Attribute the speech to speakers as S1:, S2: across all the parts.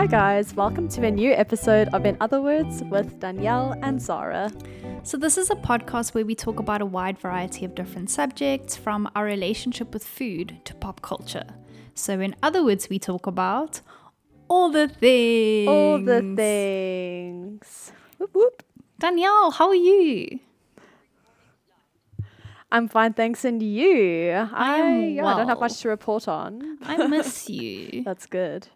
S1: Hi, guys. Welcome to a new episode of In Other Words with Danielle and Zara.
S2: So, this is a podcast where we talk about a wide variety of different subjects from our relationship with food to pop culture. So, in other words, we talk about all the things.
S1: All the things. Whoop, whoop.
S2: Danielle, how are you?
S1: I'm fine, thanks. And you? I,
S2: am
S1: yeah, I don't have much to report on.
S2: I miss you.
S1: That's good.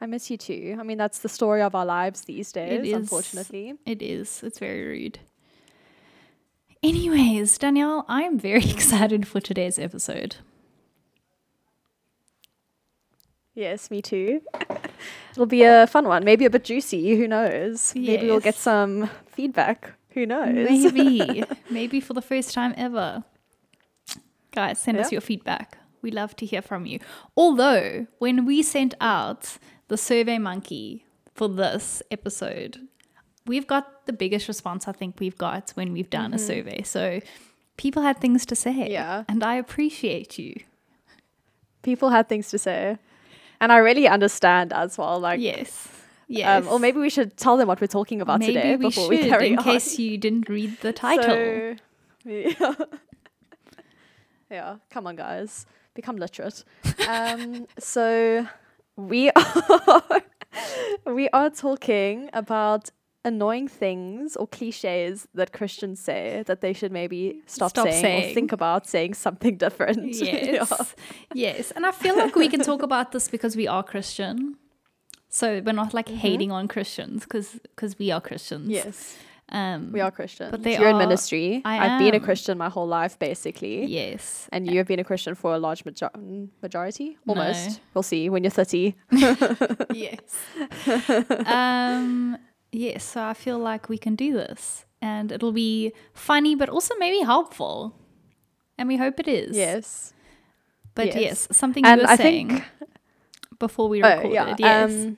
S1: I miss you too. I mean, that's the story of our lives these days, unfortunately.
S2: It is. It's very rude. Anyways, Danielle, I am very excited for today's episode.
S1: Yes, me too. It'll be a fun one, maybe a bit juicy. Who knows? Maybe we'll get some feedback. Who knows?
S2: Maybe. maybe for the first time ever. Guys, send us your feedback. We love to hear from you. Although, when we sent out the survey monkey for this episode, we've got the biggest response I think we've got when we've done a survey. So people had things to say.
S1: Mm-hmm. Yeah.
S2: And I appreciate you.
S1: People had things to say, and I really understand as well. Like,
S2: Yes. Yes.
S1: Um, or maybe we should tell them what we're talking about
S2: Maybe
S1: today
S2: we
S1: before
S2: should,
S1: we carry
S2: in
S1: on.
S2: case you didn't read the title.
S1: So, yeah. yeah, come on, guys, become literate. um, so we are we are talking about annoying things or cliches that Christians say that they should maybe stop,
S2: Stop
S1: saying, or think about saying something different.
S2: Yes.
S1: Yeah.
S2: Yes. And I feel like we can talk about this because we are Christian. So we're not like mm-hmm. hating on Christians because because we are Christians.
S1: Yes,
S2: Um,
S1: we are Christians.
S2: But they
S1: You're in ministry.
S2: I
S1: have been a. Christian my whole life, basically.
S2: Yes.
S1: And you have been a Christian for a large major- mm, majority?
S2: No.
S1: Almost. We'll see when you're 30.
S2: yes. um, yes. So I feel like we can do this and it'll be funny, but also maybe helpful. And we hope it is.
S1: Yes.
S2: But
S1: yes.
S2: yes, something
S1: And
S2: you were
S1: I
S2: saying
S1: think-
S2: before we
S1: Oh,
S2: recorded.
S1: yeah.
S2: Yes.
S1: Um,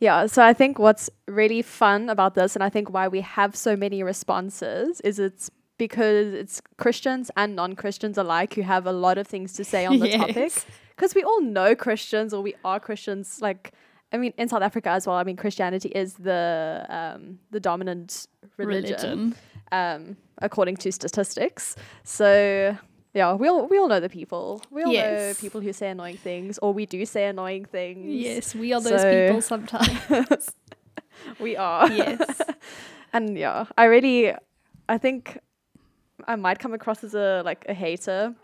S1: yeah, so I think what's really fun about this, and I think why we have so many responses, is it's because it's Christians and non Christians alike who have a lot of things to say on the topic. Because we all know Christians or we are Christians. Like, I mean, in South Africa as well, I mean, Christianity is the um, the dominant religion.
S2: Religion.
S1: um, according to statistics. So yeah, we all we all know the people. We all
S2: Yes.
S1: know people who say annoying things, or we do say annoying things.
S2: Yes, we are those
S1: So-
S2: people sometimes.
S1: we are.
S2: yes.
S1: and yeah, I really, I think I might come across as a like a hater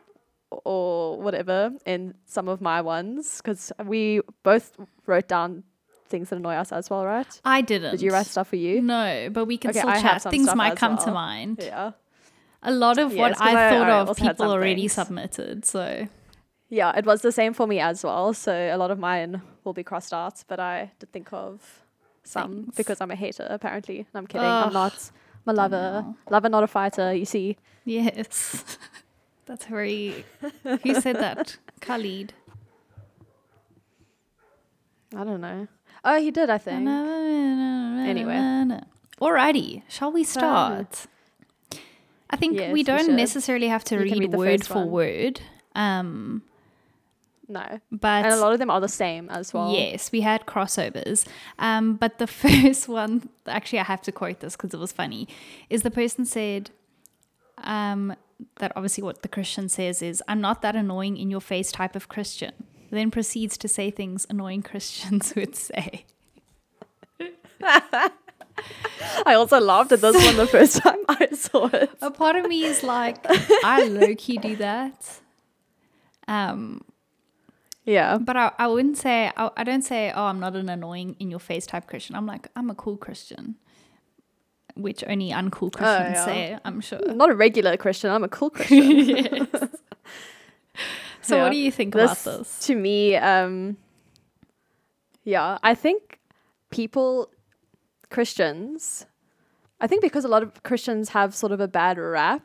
S1: or whatever in some of my ones because we both wrote down things that annoy us as well, right?
S2: I didn't.
S1: Did you write stuff for you?
S2: No, but we can
S1: Okay,
S2: still
S1: I
S2: chat. Things might come to mind.
S1: Yeah.
S2: A lot of what
S1: Yes, 'cause
S2: I
S1: I-
S2: thought
S1: I
S2: of people already submitted. So
S1: Yeah, it was the same for me as well. So a lot of mine will be crossed out, but I did think of some
S2: Things.
S1: because I'm a hater, apparently. And I'm kidding. I'm not. I'm a lover.
S2: no.
S1: Lover, not a fighter, you see.
S2: yes, that's very. Who said that? Khalid.
S1: I don't know. Oh, he did, I think.
S2: Anyway. Alrighty, shall we start? I think
S1: Yes,
S2: we
S1: we
S2: don't
S1: should.
S2: necessarily have to
S1: You
S2: read,
S1: read
S2: word for
S1: one.
S2: word. Um,
S1: No.
S2: but
S1: and a lot of them are the same as well.
S2: Yes, we had crossovers. Um, but the first one, actually, I have to quote this because it was funny, is the person said um, that obviously what the Christian says is, I'm not that annoying in your face type of Christian. Then proceeds to say things annoying Christians would say.
S1: I also laughed at this one the first time I saw it.
S2: A part of me is like, I low key do that. Um,
S1: Yeah.
S2: but I, I wouldn't say, I, I don't say, oh, I'm not an annoying in your face type Christian. I'm like, I'm a cool Christian. Which only uncool Christians
S1: yeah.
S2: say, I'm sure.
S1: Not a regular Christian. I'm a cool Christian.
S2: So,
S1: Yeah.
S2: what do you think
S1: this,
S2: about this?
S1: to me um yeah i think people christians i think because a lot of christians have sort of a bad rap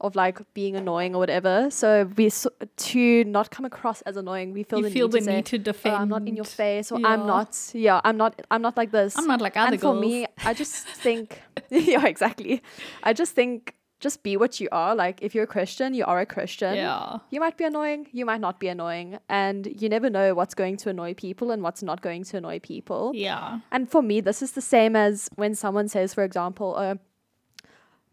S1: of like being annoying or whatever so we so, to not come across as annoying we feel
S2: You
S1: the
S2: feel
S1: need
S2: the
S1: to say,
S2: need to
S1: "Oh, i'm not in your face or
S2: Yeah.
S1: i'm not yeah i'm not i'm not like this
S2: I'm not like other
S1: and for me i just think yeah exactly i just think just be what you are. Like if you're a Christian, you are a Christian.
S2: Yeah.
S1: You might be annoying, you might not be annoying, and you never know what's going to annoy people and what's not going to annoy people.
S2: Yeah.
S1: And for me, this is the same as when someone says, for example, uh,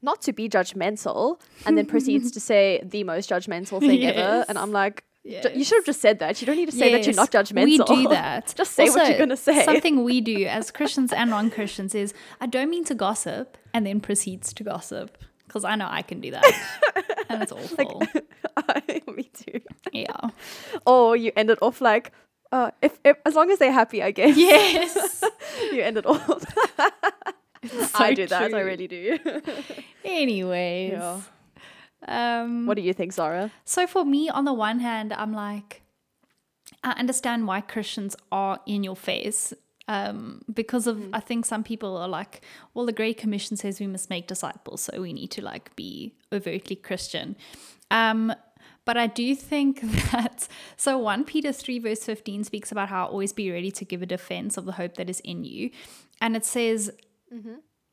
S1: not to be judgmental, and then proceeds to say the most judgmental thing ever. And I'm like, "Ju- you should have just said that. You don't need to say that you're not judgmental.
S2: We do that.
S1: just say what you're going to say.
S2: Something we do as Christians and non Christians is I don't mean to gossip and then proceeds to gossip because I know I can do that. and it's awful.
S1: me too.
S2: yeah.
S1: Or you end it off like, uh, if, if as long as they're happy, I guess.
S2: Yes.
S1: you end it off.
S2: so
S1: I do that. I
S2: true.
S1: really do.
S2: Anyways.
S1: Yeah.
S2: Um,
S1: What do you think, Zara?
S2: So for me, on the one hand, I'm like, I understand why Christians are in your face. Um, because of, I think some people are like, well, the Great Commission says we must make disciples, so we need to like be overtly Christian. Um, but I do think that, so 1 Peter 3, verse 15 speaks about how always be ready to give a defense of the hope that is in you. And it says,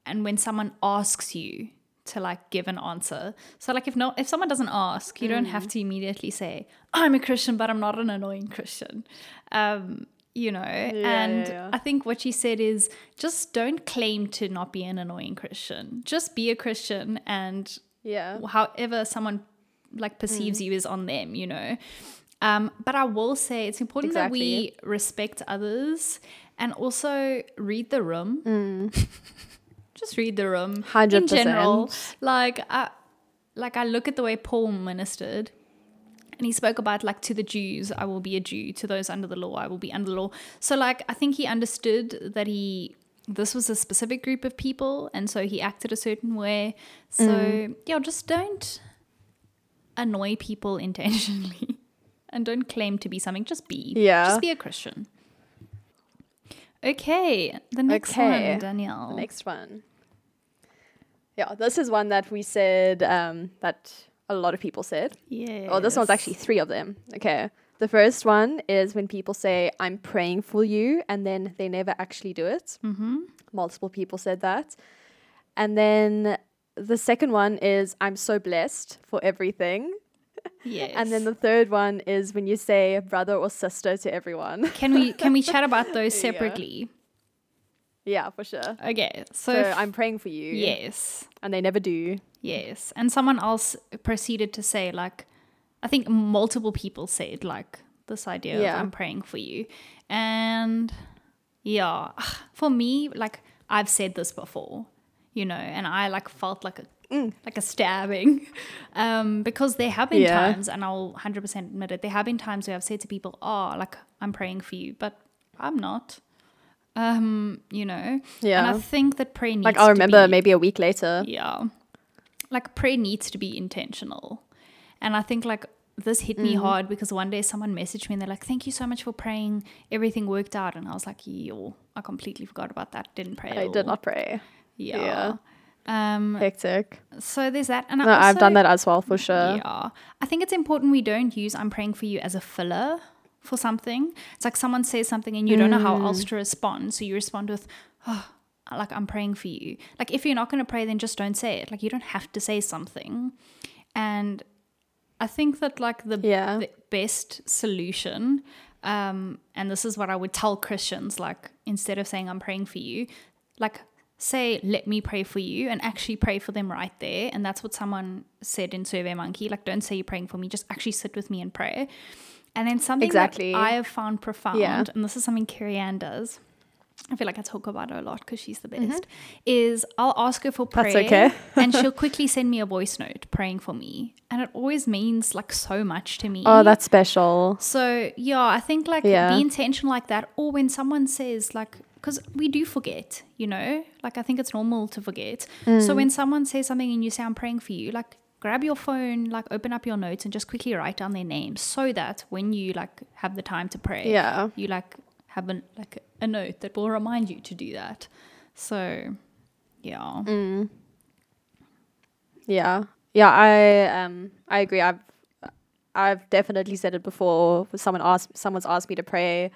S2: and when someone asks you to like give an answer so like if not if someone doesn't ask you don't have to immediately say i'm a christian but i'm not an annoying christian um you know and
S1: yeah, yeah.
S2: i think what she said is just don't claim to not be an annoying christian. Just be a christian and
S1: Yeah.
S2: however someone like perceives you is on them you know. Um, but i will say it's important that we respect others and also read the room. Just read the room in
S1: 100%.
S2: in general like I, like i look at the way paul ministered and he spoke about like to the jews i will be a jew to those under the law i will be under the law so like i think he understood that he this was a specific group of people and so he acted a certain way so
S1: Mm.
S2: yeah just don't annoy people intentionally and don't claim to be something just be
S1: Yeah.
S2: just be a christian okay the next
S1: Okay.
S2: one danielle
S1: The next one. Yeah, this is one that we said um, that a lot of people said.
S2: yeah
S1: Oh, this one's actually three of them. Okay. The first one is when people say, I'm praying for you, and then they never actually do it.
S2: mm-hmm.
S1: Multiple people said that. And then the second one is, I'm so blessed for everything.
S2: yes
S1: And then the third one is when you say brother or sister to everyone.
S2: Can we can we chat about those separately?
S1: Yeah, for sure.
S2: Okay, so,
S1: So
S2: if-
S1: I'm praying for you.
S2: yes,
S1: And they never do.
S2: yes, and someone else proceeded to say like, I think multiple people said like this idea
S1: Yeah.
S2: of I'm praying for you, and yeah, for me like I've said this before, you know, and I like felt like a like a stabbing um because there have been
S1: Mm. Yeah.
S2: times and i'll 100% admit it there have been times where i've said to people oh like i'm praying for you but i'm not um you know
S1: Yeah.
S2: and i think that prayer needs
S1: Like I'll
S2: to
S1: remember
S2: be,
S1: maybe a week later.
S2: yeah like prayer needs to be intentional and i think like this hit me hard because one day someone messaged me and they're like thank you so much for praying everything worked out and i was like yo i completely forgot about that didn't pray
S1: I did not pray.
S2: yeah,
S1: yeah.
S2: um
S1: Hectic.
S2: so there's that and I
S1: No, I've done that as well for sure.
S2: yeah. I think it's important we don't use I'm praying for you as a filler for something. It's like someone says something and you don't know how else to respond. So you respond with, oh, like, I'm praying for you. Like, if you're not going to pray, then just don't say it. Like, you don't have to say something. And I think that, like, the,
S1: Yeah.
S2: the best solution, um, and this is what I would tell Christians, like, instead of saying, I'm praying for you, like, say, let me pray for you and actually pray for them right there. And that's what someone said in Survey Monkey. Like, don't say you're praying for me, just actually sit with me and pray. And then something
S1: Exactly.
S2: that I have found profound,
S1: Yeah.
S2: and this is something Carrie Ann does. I feel like I talk about her a lot because she's the best. Is I'll ask her for prayer,
S1: That's okay.
S2: and she'll quickly send me a voice note praying for me, and it always means like so much to me.
S1: Oh, that's special.
S2: So yeah, I think like
S1: Yeah.
S2: be intentional like that, or when someone says like, because we do forget, you know, like I think it's normal to forget.
S1: Mm.
S2: So when someone says something and you say I'm praying for you, like grab your phone, like open up your notes and just quickly write down their names, so that when you like have the time to pray,
S1: Yeah.
S2: you like have a like a note that will remind you to do that. So yeah,
S1: Mm. Yeah. Yeah, I um I agree. I've I've definitely said it before. Someone asked someone's asked me to pray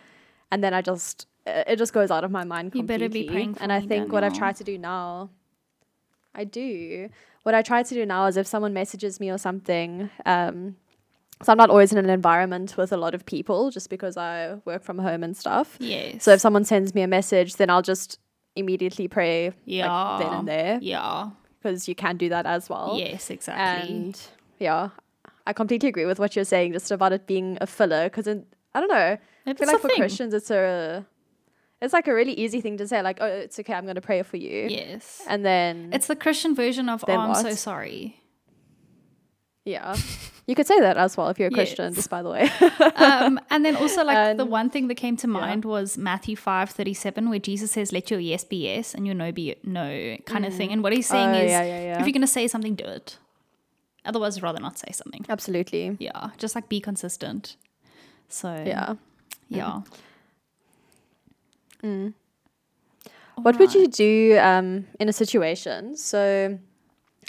S1: and then I just it just goes out of my mind
S2: You better be praying for
S1: and I think what I've tried to do now I do. What I try to do now is if someone messages me or something, um, so I'm not always in an environment with a lot of people just because I work from home and stuff.
S2: Yes.
S1: So if someone sends me a message, then I'll just immediately pray
S2: yeah.
S1: like, then and there
S2: Yeah.
S1: because you can do that as well.
S2: Yes, exactly.
S1: And yeah, I completely agree with what you're saying just about it being a filler because I don't know. I feel like for
S2: thing.
S1: Christians, it's a it's like a really easy thing to say, like, oh, it's okay, I'm going to pray for you.
S2: Yes.
S1: And then,
S2: It's the Christian version of, oh, I'm so sorry.
S1: yeah, you could say that as well if you're a Christian,
S2: Yes.
S1: just by the way.
S2: um, and then also like the one thing that came to mind was Matthew five thirty seven, where Jesus says, "Let your yes be yes and your no be no," kind of thing. And what he's saying
S1: Oh,
S2: is,
S1: yeah, yeah, yeah.
S2: if you're gonna say something, do it. Otherwise, rather not say something.
S1: Absolutely.
S2: Yeah, just like be consistent. So
S1: Yeah.
S2: yeah.
S1: What would you do um, in a situation? So,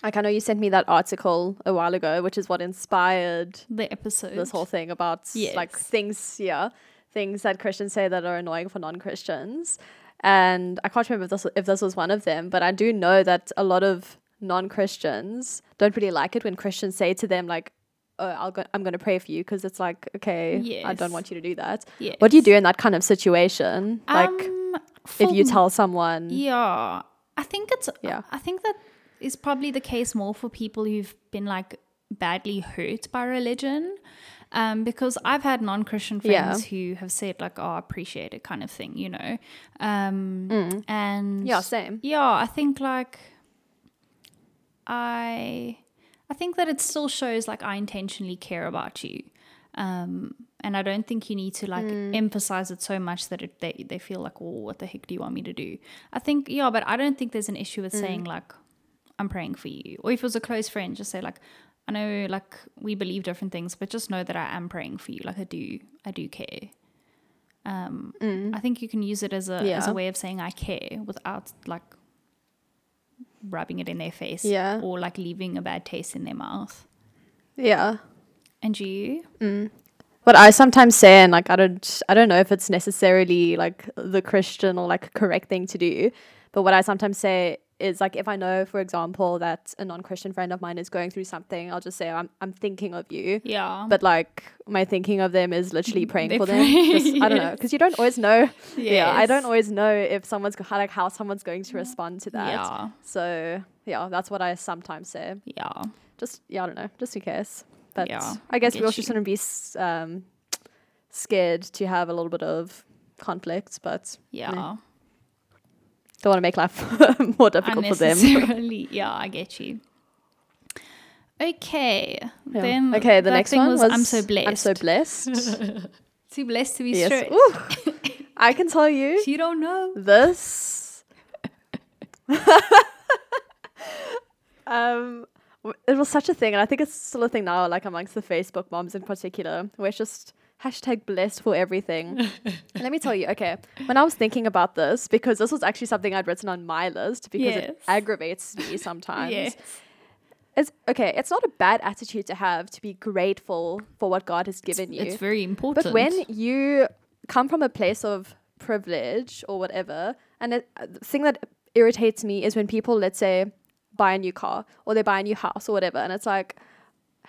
S1: like, I know you sent me that article a while ago, which is what inspired
S2: The episode.
S1: this whole thing about like things, yeah, things that Christians say that are annoying for non-Christians. And I can't remember if this, if this was one of them, but I do know that a lot of non-Christians don't really like it when Christians say to them like, "Oh, I'll go, I'm going to pray for you," because it's like, okay, I don't want you to do that.
S2: Yes.
S1: What do you do in that kind of situation? Like,
S2: Um,
S1: if you tell someone,
S2: Yeah, I think it's.
S1: Yeah.
S2: I think that is probably the case more for people who've been like badly hurt by religion. Um, because I've had non-Christian
S1: Yeah.
S2: friends who have said like, "Oh, I appreciate it," kind of thing, you know. Um, and
S1: Mm. yeah, same.
S2: yeah, I think like I I think that it still shows like I intentionally care about you. Um and I don't think you need to like
S1: Mm.
S2: emphasize it so much that it, they they feel like, "Oh, what the heck do you want me to do?" I think yeah, but I don't think there's an issue with
S1: Mm.
S2: saying like I'm praying for you. Or if it was a close friend, just say like I know like we believe different things, but just know that I am praying for you. Like I do I do care. Um I think you can use it as a as
S1: Mm.
S2: A way of saying I care without like rubbing it in their face
S1: Yeah.
S2: or like leaving a bad taste in their mouth.
S1: Yeah.
S2: And you? Mm.
S1: What I sometimes say, and like I don't, I don't know if it's necessarily like the Christian or like correct thing to do, but what I sometimes say is like if I know, for example, that a non-Christian friend of mine is going through something, I'll just say I'm, I'm thinking of you.
S2: Yeah.
S1: But like my thinking of them is literally praying
S2: They
S1: for them.
S2: pray,
S1: Just, I don't know because you don't always know. Yeah, I don't always know if someone's go- how like how someone's going to respond to that.
S2: Yeah.
S1: So yeah, that's what I sometimes say.
S2: Yeah.
S1: Just yeah, I don't know, just in case. But
S2: Yeah,
S1: I guess
S2: I
S1: we also
S2: you.
S1: shouldn't be um, scared to have a little bit of conflict, but
S2: Yeah.
S1: Don't want to make life more difficult for them.
S2: Yeah, I get you. Okay.
S1: Yeah.
S2: Then
S1: okay, the next one
S2: was,
S1: was
S2: I'm so blessed.
S1: I'm so blessed.
S2: Too blessed to be
S1: yes.
S2: straight.
S1: I can tell you
S2: You don't know.
S1: this. um, it was such a thing, and I think it's still a thing now, like amongst the Facebook moms in particular, where it's just hashtag blessed for everything. let me tell you, okay, when I was thinking about this, because this was actually something I'd written on my list because it aggravates me sometimes.
S2: Yes.
S1: It's okay. It's not a bad attitude to have to be grateful for what God has given you.
S2: It's very important.
S1: But when you come from a place of privilege or whatever, and it, uh, the thing that irritates me is when people, let's say, buy a new car or they buy a new house or whatever, and it's like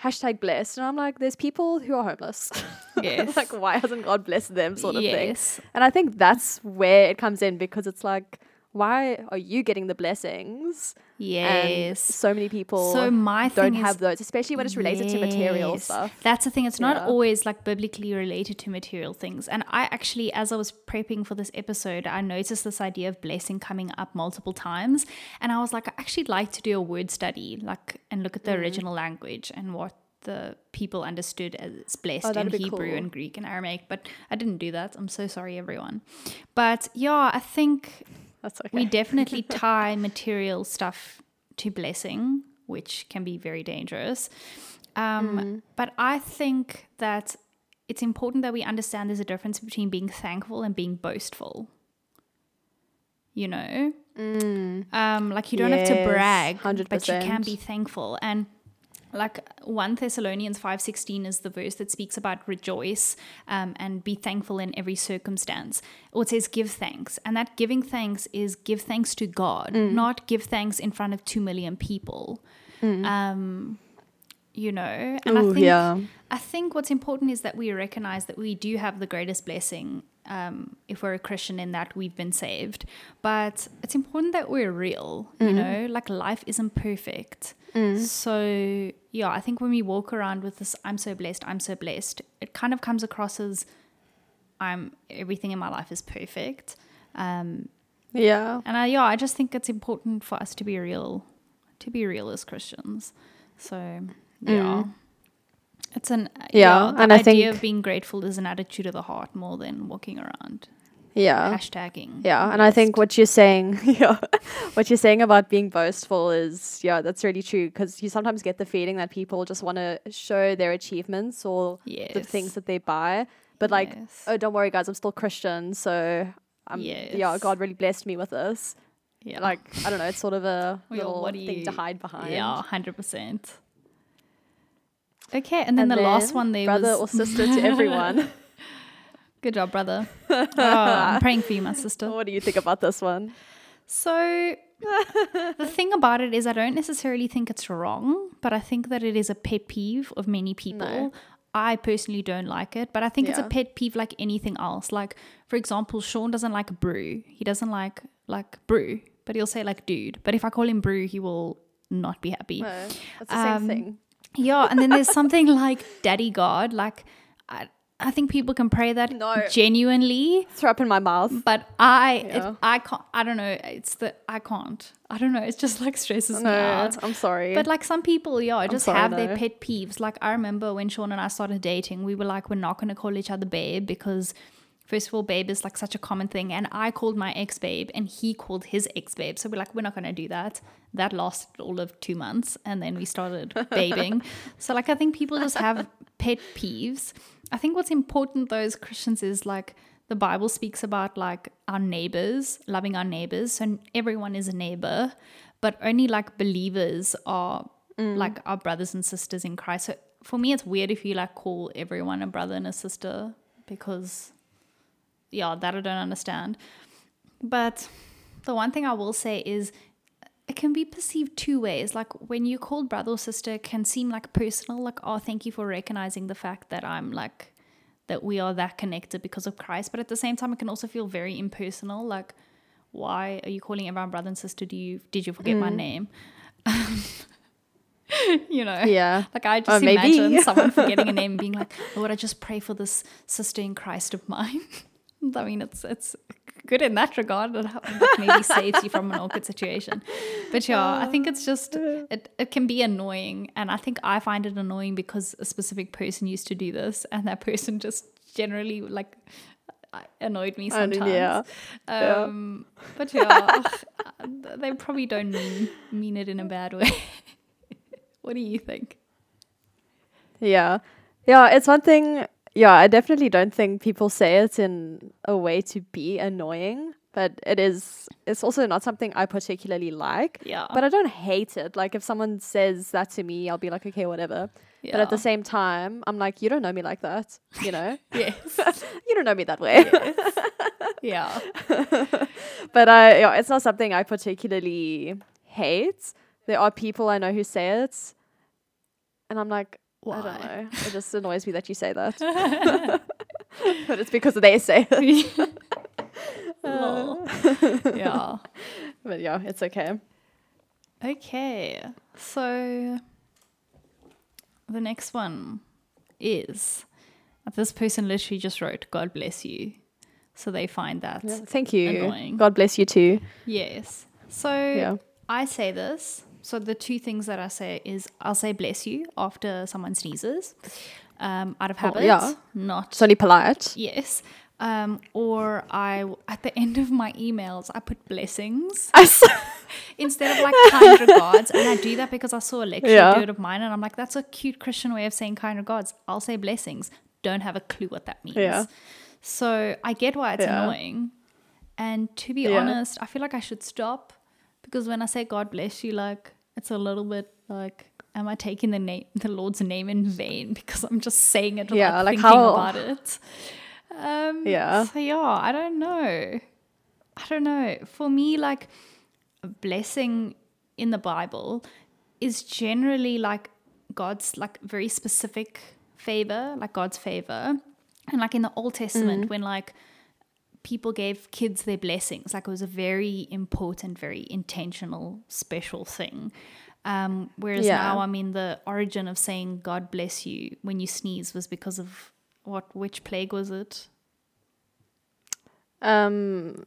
S1: hashtag blessed, and I'm like, there's people who are homeless.
S2: Yes.
S1: like, why hasn't God blessed them, sort of thing.
S2: yes.
S1: And I think that's where it comes in because it's like, why are you getting the blessings? And
S2: Yes.
S1: so many people
S2: So my
S1: don't
S2: thing
S1: have those, especially when it's related to material stuff.
S2: That's the thing. It's not
S1: Yeah.
S2: always like biblically related to material things. And I actually, as I was prepping for this episode, I noticed this idea of blessing coming up multiple times. And I was like, I actually like to do a word study, like, and look at
S1: Mm.
S2: the original language and what the people understood as blessed
S1: Oh,
S2: in Hebrew
S1: cool.
S2: and Greek and Aramaic. But I didn't do that. I'm so sorry, everyone. But yeah, I think
S1: That's okay.
S2: we definitely tie material stuff to blessing, which can be very dangerous. Um, But I think that it's important that we understand there's a difference between being thankful and being boastful. You know, um, like you don't have to
S1: Yes,
S2: brag, but you can be thankful. And like 1 Thessalonians 5:16 is the verse that speaks about rejoice um, and be thankful in every circumstance. Or it says give thanks, and that giving thanks is give thanks to God, not give thanks in front of 2 million people. Um, you know, and I think
S1: yeah.
S2: I think what's important is that we recognize that we do have the greatest blessing um, if we're a Christian in that we've been saved. But it's important that we're real, you know, like life isn't perfect. So, yeah, I think when we walk around with this, I'm so blessed, I'm so blessed, it kind of comes across as I'm everything in my life is perfect. Um,
S1: Yeah.
S2: and I, yeah, I just think it's important for us to be real, to be real as Christians. So yeah, it's an.
S1: Yeah,
S2: the
S1: and I think-
S2: of being grateful is an attitude of the heart more than walking around
S1: Yeah.
S2: hashtagging.
S1: Yeah, and I think what you're saying, yeah, what you're saying about being boastful is, yeah, that's really true because you sometimes get the feeling that people just want to show their achievements or the things that they buy, but like,
S2: Yes.
S1: oh, don't worry, guys, I'm still Christian, so I'm, yeah, God really blessed me with this.
S2: yeah,
S1: Like, I don't know, it's sort of a little thing to hide behind.
S2: yeah, hundred percent. Okay, and then
S1: And
S2: the last one there
S1: brother
S2: was
S1: or sister to everyone.
S2: good job, brother. oh, I'm praying for you, my sister.
S1: what do you think about this one?
S2: So the thing about it is I don't necessarily think it's wrong, but I think that it is a pet peeve of many people.
S1: No.
S2: I personally don't like it, but I think it's a pet peeve like anything else. Like for example, Sean doesn't like brew. He doesn't like like brew, but he'll say like dude. But if I call him brew, he will not be happy.
S1: No, it's the
S2: Um,
S1: same thing.
S2: Yeah, and then there's something like daddy God. Like I I think people can pray that
S1: No.
S2: genuinely.
S1: Throw up in my mouth.
S2: But I, it, I can't. I don't know. It's the I can't. I don't know. It's just like stresses me out.
S1: I'm sorry.
S2: But like some people, yeah, I just
S1: sorry,
S2: have their pet peeves. Like I remember when Sean and I started dating, we were like, we're not going to call each other babe because, first of all, babe is like such a common thing, and I called my ex babe, and he called his ex babe. So we're like, we're not going to do that. That lasted all of two months, and then we started babing. so like, I think people just have pet peeves. I think what's important though as Christians is like the Bible speaks about like our neighbors, loving our neighbors. So everyone is a neighbor, but only like believers are mm. like our brothers and sisters in Christ. So for me, it's weird if you like call everyone a brother and a sister because, yeah, that I don't understand. But the one thing I will say is it can be perceived two ways. Like when you called brother or sister, it can seem like personal, like, oh, thank you for recognizing the fact that I'm like, that we are that connected because of Christ. But at the same time, it can also feel very impersonal. Like, why are you calling everyone brother and sister? Do you, did you forget my mm. name? you know?
S1: yeah.
S2: Like I just
S1: maybe.
S2: imagine someone forgetting a name and being like, "Lord, I just pray for this sister in Christ of mine." I mean, it's it's good in that regard. It maybe saves you from an awkward situation. But yeah, I think it's just it, it can be annoying, and I think I find it annoying because a specific person used to do this, and that person just generally like annoyed me sometimes.
S1: yeah. Yeah.
S2: Um, but yeah, they probably don't mean mean it in a bad way. what do you think?
S1: Yeah. Yeah, it's one thing. Yeah, I definitely don't think people say it in a way to be annoying, but it is, it's also not something I particularly like.
S2: Yeah,
S1: But I don't hate it. Like, if someone says that to me, I'll be like, okay, whatever. Yeah. But at the same time, I'm like, you don't know me like that, you know?
S2: yes,
S1: you don't know me that way. Yes.
S2: yeah,
S1: but I, yeah, it's not something I particularly hate. There are people I know who say it, and I'm like, I don't know. It just annoys me that you say that. but it's because they say it.
S2: Lol. yeah.
S1: But yeah, it's okay.
S2: Okay, so the next one is uh, this person literally just wrote "God bless you," so they find that
S1: Yeah, Thank you.
S2: Annoying.
S1: God bless you too.
S2: yes. So
S1: Yeah.
S2: I say this. So the two things that I say is I'll say bless you after someone sneezes, um, out of
S1: Oh,
S2: habit.
S1: yeah.
S2: Not
S1: It's only polite.
S2: yes. Um, or I at the end of my emails I put blessings
S1: I
S2: instead of like kind regards, and I do that because I saw a lecture
S1: Yeah.
S2: do it of mine, and I'm like, that's a cute Christian way of saying kind regards. I'll say blessings. Don't have a clue what that means.
S1: Yeah.
S2: So I get why it's
S1: Yeah.
S2: annoying, and to be honest, I feel like I should stop because when I say God bless you, like it's a little bit like. Am I taking the name, the Lord's name in vain because I'm just saying it without
S1: Yeah, like
S2: thinking
S1: how-
S2: about it? Um,
S1: Yeah.
S2: So yeah, I don't know. I don't know. For me, like a blessing in the Bible is generally like God's like very specific favor, like God's favor. And like in the Old Testament, when like people gave kids their blessings, like it was a very important, very intentional, special thing. Um, whereas
S1: Yeah.
S2: now, I mean, the origin of saying "God bless you" when you sneeze was because of what? Which plague was it?
S1: Um,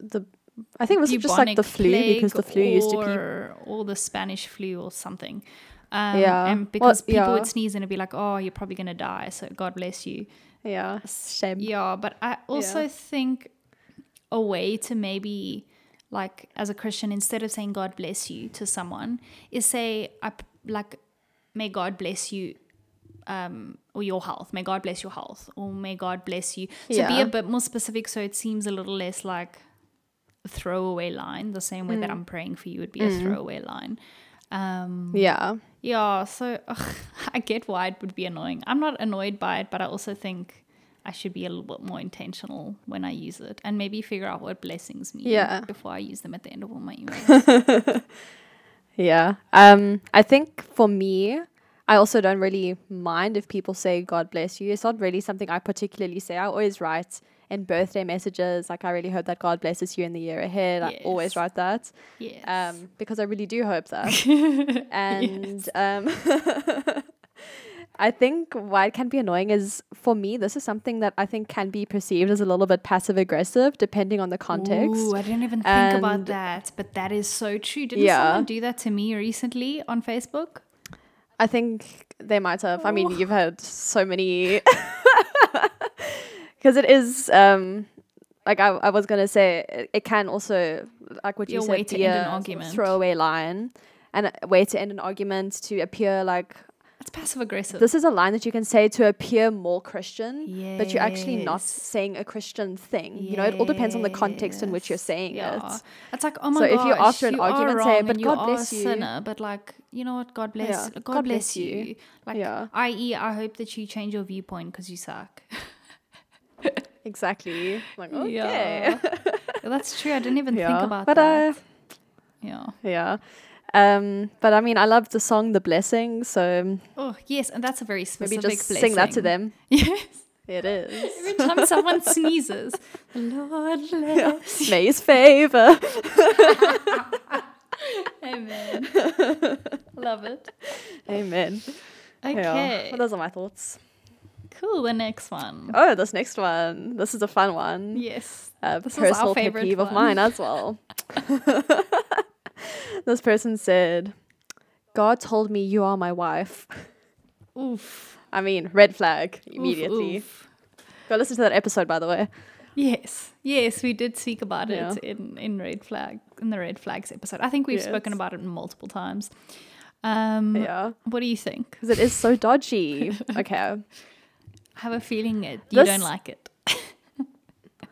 S1: the I think it was just like the flu because the flu used to be.
S2: or, or the Spanish flu or something. Um,
S1: Yeah.
S2: and
S1: Well,
S2: because people
S1: yeah.
S2: would sneeze and it'd be like, "Oh, you're probably gonna die," so God bless you.
S1: Yeah, shame.
S2: Yeah, but I also
S1: Yeah.
S2: think a way to maybe like as a Christian, instead of saying God bless you to someone, is say I p- like may God bless you um or your health. May God bless your health. Or may God bless you. So be a bit more specific so it seems a little less like throwaway line, the same way that
S1: Mm.
S2: I'm praying for you would be a throwaway line. Um
S1: Yeah,
S2: yeah, so ugh, I get why it would be annoying. I'm not annoyed by it, but I also think I should be a little bit more intentional when I use it and maybe figure out what blessings mean
S1: Yeah.
S2: before I use them at the end of all my emails.
S1: yeah. Um, I think for me, I also don't really mind if people say "God bless you." It's not really something I particularly say. I always write in birthday messages like, "I really hope that God blesses you in the year ahead." I always write that.
S2: yes.
S1: um, because I really do hope that. and um, I think why it can be annoying is for me, this is something that I think can be perceived as a little bit passive aggressive depending on the context.
S2: Ooh, I didn't even think about that, but that is so true. Didn't
S1: Yeah.
S2: someone do that to me recently on Facebook?
S1: I think they might have. I mean, you've had so many. Because it is. Um, like I, I was gonna say, it, it can also like what
S2: Be
S1: you
S2: a
S1: said,
S2: way to
S1: be
S2: end
S1: a throwaway line, and a way to end an argument to appear like
S2: It's passive aggressive.
S1: This is a line that you can say to appear more Christian, but you're actually not saying a Christian thing. You know, it all depends on the context in which you're saying
S2: yeah.
S1: it.
S2: It's like, oh my
S1: So if you're after an
S2: you
S1: argument, say, "But God bless you."
S2: sinner, but like, you know what, God bless,
S1: Yeah,
S2: God,
S1: God
S2: bless
S1: bless
S2: you.
S1: you.
S2: Like,
S1: Yeah.
S2: i.e., I hope that you change your viewpoint because you suck.
S1: Exactly. Like, okay.
S2: Yeah. That's true. I didn't even think about
S1: But,
S2: that.
S1: uh,
S2: yeah.
S1: Yeah. Um, but I mean, I love the song "The Blessing," so
S2: Oh yes, and that's a very
S1: maybe
S2: specific
S1: just sing that to them.
S2: Yes.
S1: It is.
S2: Every time someone sneezes, the Lord bless.
S1: May His favor.
S2: Amen. Love it.
S1: Amen.
S2: Okay.
S1: Yeah. Well, those are my thoughts.
S2: Cool. The next one.
S1: Oh, this next one. This is a fun one.
S2: Yes.
S1: a
S2: This is our
S1: personal pet
S2: favorite
S1: peeve of mine as well. this person said, God told me you are my wife.
S2: Oof.
S1: I mean, red flag immediately.
S2: oof.
S1: Go listen to that episode, by the way.
S2: Yes, yes, we did speak about
S1: Yeah.
S2: it in in red flag in the red flags episode. I think we've spoken about it multiple times. Um,
S1: Yeah.
S2: What do you think?
S1: Because it is so dodgy. okay.
S2: I have a feeling it you don't like it.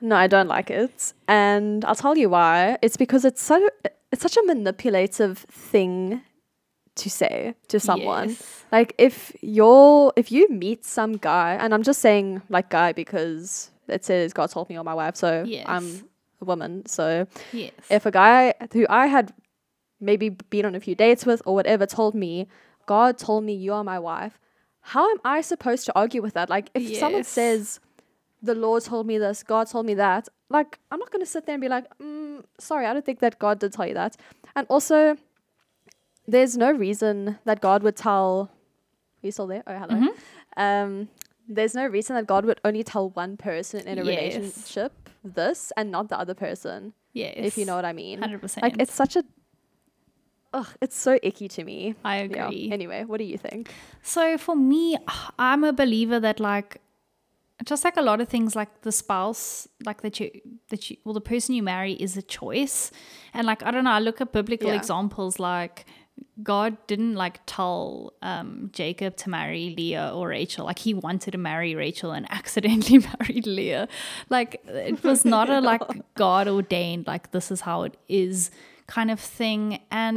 S1: No, I don't like it. And I'll tell you why. It's because it's so it's such a manipulative thing to say to someone.
S2: Yes.
S1: Like if you're if you meet some guy and I'm just saying like guy because it says God told me you're my wife, so
S2: Yes.
S1: I'm a woman. So
S2: Yes.
S1: if a guy who I had maybe been on a few dates with or whatever told me, God told me you are my wife, how am I supposed to argue with that? Like if someone says the Lord told me this, God told me that, like I'm not gonna sit there and be like, mm, sorry, I don't think that God did tell you that. And also there's no reason that God would tell are you still there? Oh hello.
S2: Mhm.
S1: Um there's no reason that God would only tell one person in a
S2: Yes.
S1: relationship this and not the other person
S2: yes.
S1: if you know what I mean.
S2: hundred percent.
S1: Like it's such a ugh, it's so icky to me.
S2: I
S1: Yeah.
S2: agree.
S1: Anyway, what do you think?
S2: So for me, I'm a believer that like just like a lot of things like the spouse like that you that you well the person you marry is a choice and like i don't know i look at biblical
S1: Yeah.
S2: examples like god didn't like tell um jacob to marry leah or rachel like he wanted to marry rachel and accidentally married leah like it was not a like god ordained like this is how it is kind of thing and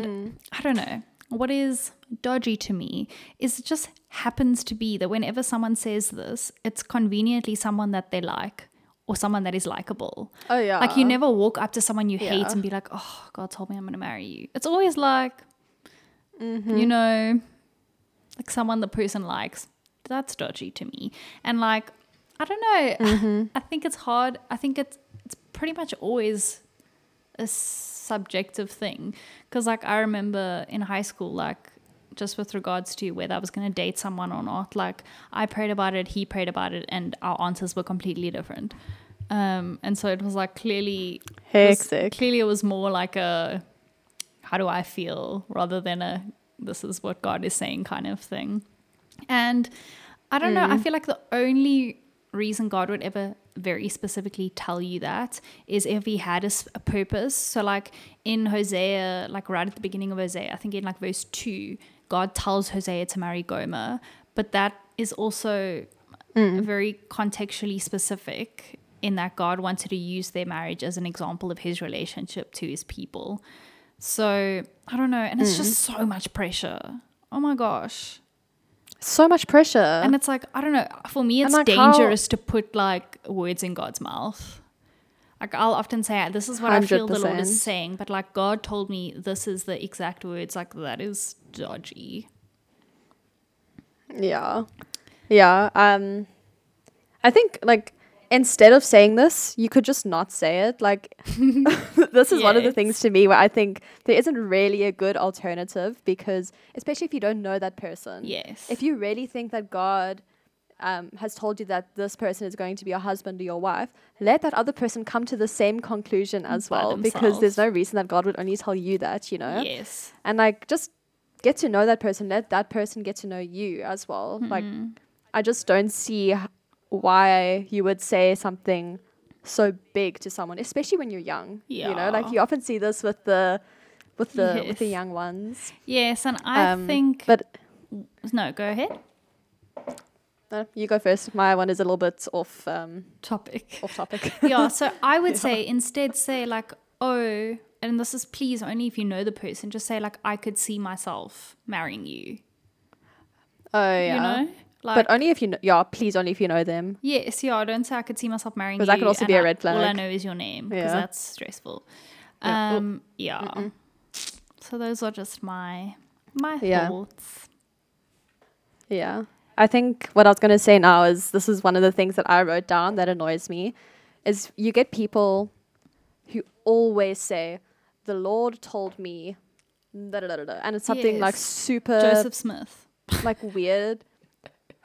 S2: i don't know what is dodgy to me is it just happens to be that whenever someone says this, it's conveniently someone that they like or someone that is likable.
S1: Oh yeah.
S2: Like you never walk up to someone you hate
S1: Yeah.
S2: and be like, "Oh, God told me I'm going to marry you." It's always like,
S1: Mm-hmm.
S2: You know, like someone the person likes. That's dodgy to me. And like, I don't know.
S1: Mm-hmm.
S2: I think it's hard. I think it's it's pretty much always a subjective thing. Because like I remember in high school, like just with regards to whether I was going to date someone or not, like I prayed about it, he prayed about it, and our answers were completely different. Um, and so it was like clearly it was- clearly, it was more like a how do I feel rather than a this is what God is saying kind of thing. And I don't know, I feel like the only reason God would ever very specifically tell you that is if he had a purpose. So, like in Hosea, like right at the beginning of Hosea, I think in like verse 2, God tells Hosea to marry Gomer, but that is also mm. very contextually specific in that God wanted to use their marriage as an example of his relationship to his people. So I don't know, and it's just mm. so much pressure. Oh my gosh.
S1: So much pressure.
S2: And it's like, I don't know, for me, it's
S1: like, how-
S2: dangerous to put like words in God's mouth. Like, I'll often say, this is what I feel the Lord is saying, but like, God told me this is the exact words. Like, that is dodgy.
S1: Yeah. Yeah. Um I think like instead of saying this, you could just not say it. Like this is one of the things to me where I think there isn't really a good alternative because especially if you don't know that person.
S2: Yes.
S1: If you really think that God um, has told you that this person is going to be your husband or your wife, let that other person come to the same conclusion as
S2: By
S1: well because there's no reason that God would only tell you that, you know?
S2: yes.
S1: and like just get to know that person let that person get to know you as well like i just don't see why you would say something so big to someone especially when you're young Yeah. you know like you often see this with the with the with the young ones
S2: Yes. And I
S1: Um,
S2: think,
S1: but
S2: no, go ahead.
S1: Uh, you go first my one is a little bit off um
S2: Topic.
S1: off topic
S2: yeah, so I would say instead say like, oh, and this is please only if you know the person. Just say like, I could see myself marrying you.
S1: oh yeah
S2: You know, like
S1: but only if you know yeah please only if you know them
S2: yes, yeah. I don't say I could see myself marrying you.
S1: 'Cause that could also be a red flag.
S2: All I know is your name because
S1: Yeah.
S2: that's stressful.
S1: Yeah.
S2: Um, yeah. So those are just my my
S1: Yeah.
S2: thoughts.
S1: Yeah. I think what I was going to say now is this is one of the things that I wrote down that annoys me is you get people who always say the Lord told me da, da, da, da, da," and it's something like super
S2: Joseph Smith.
S1: like weird.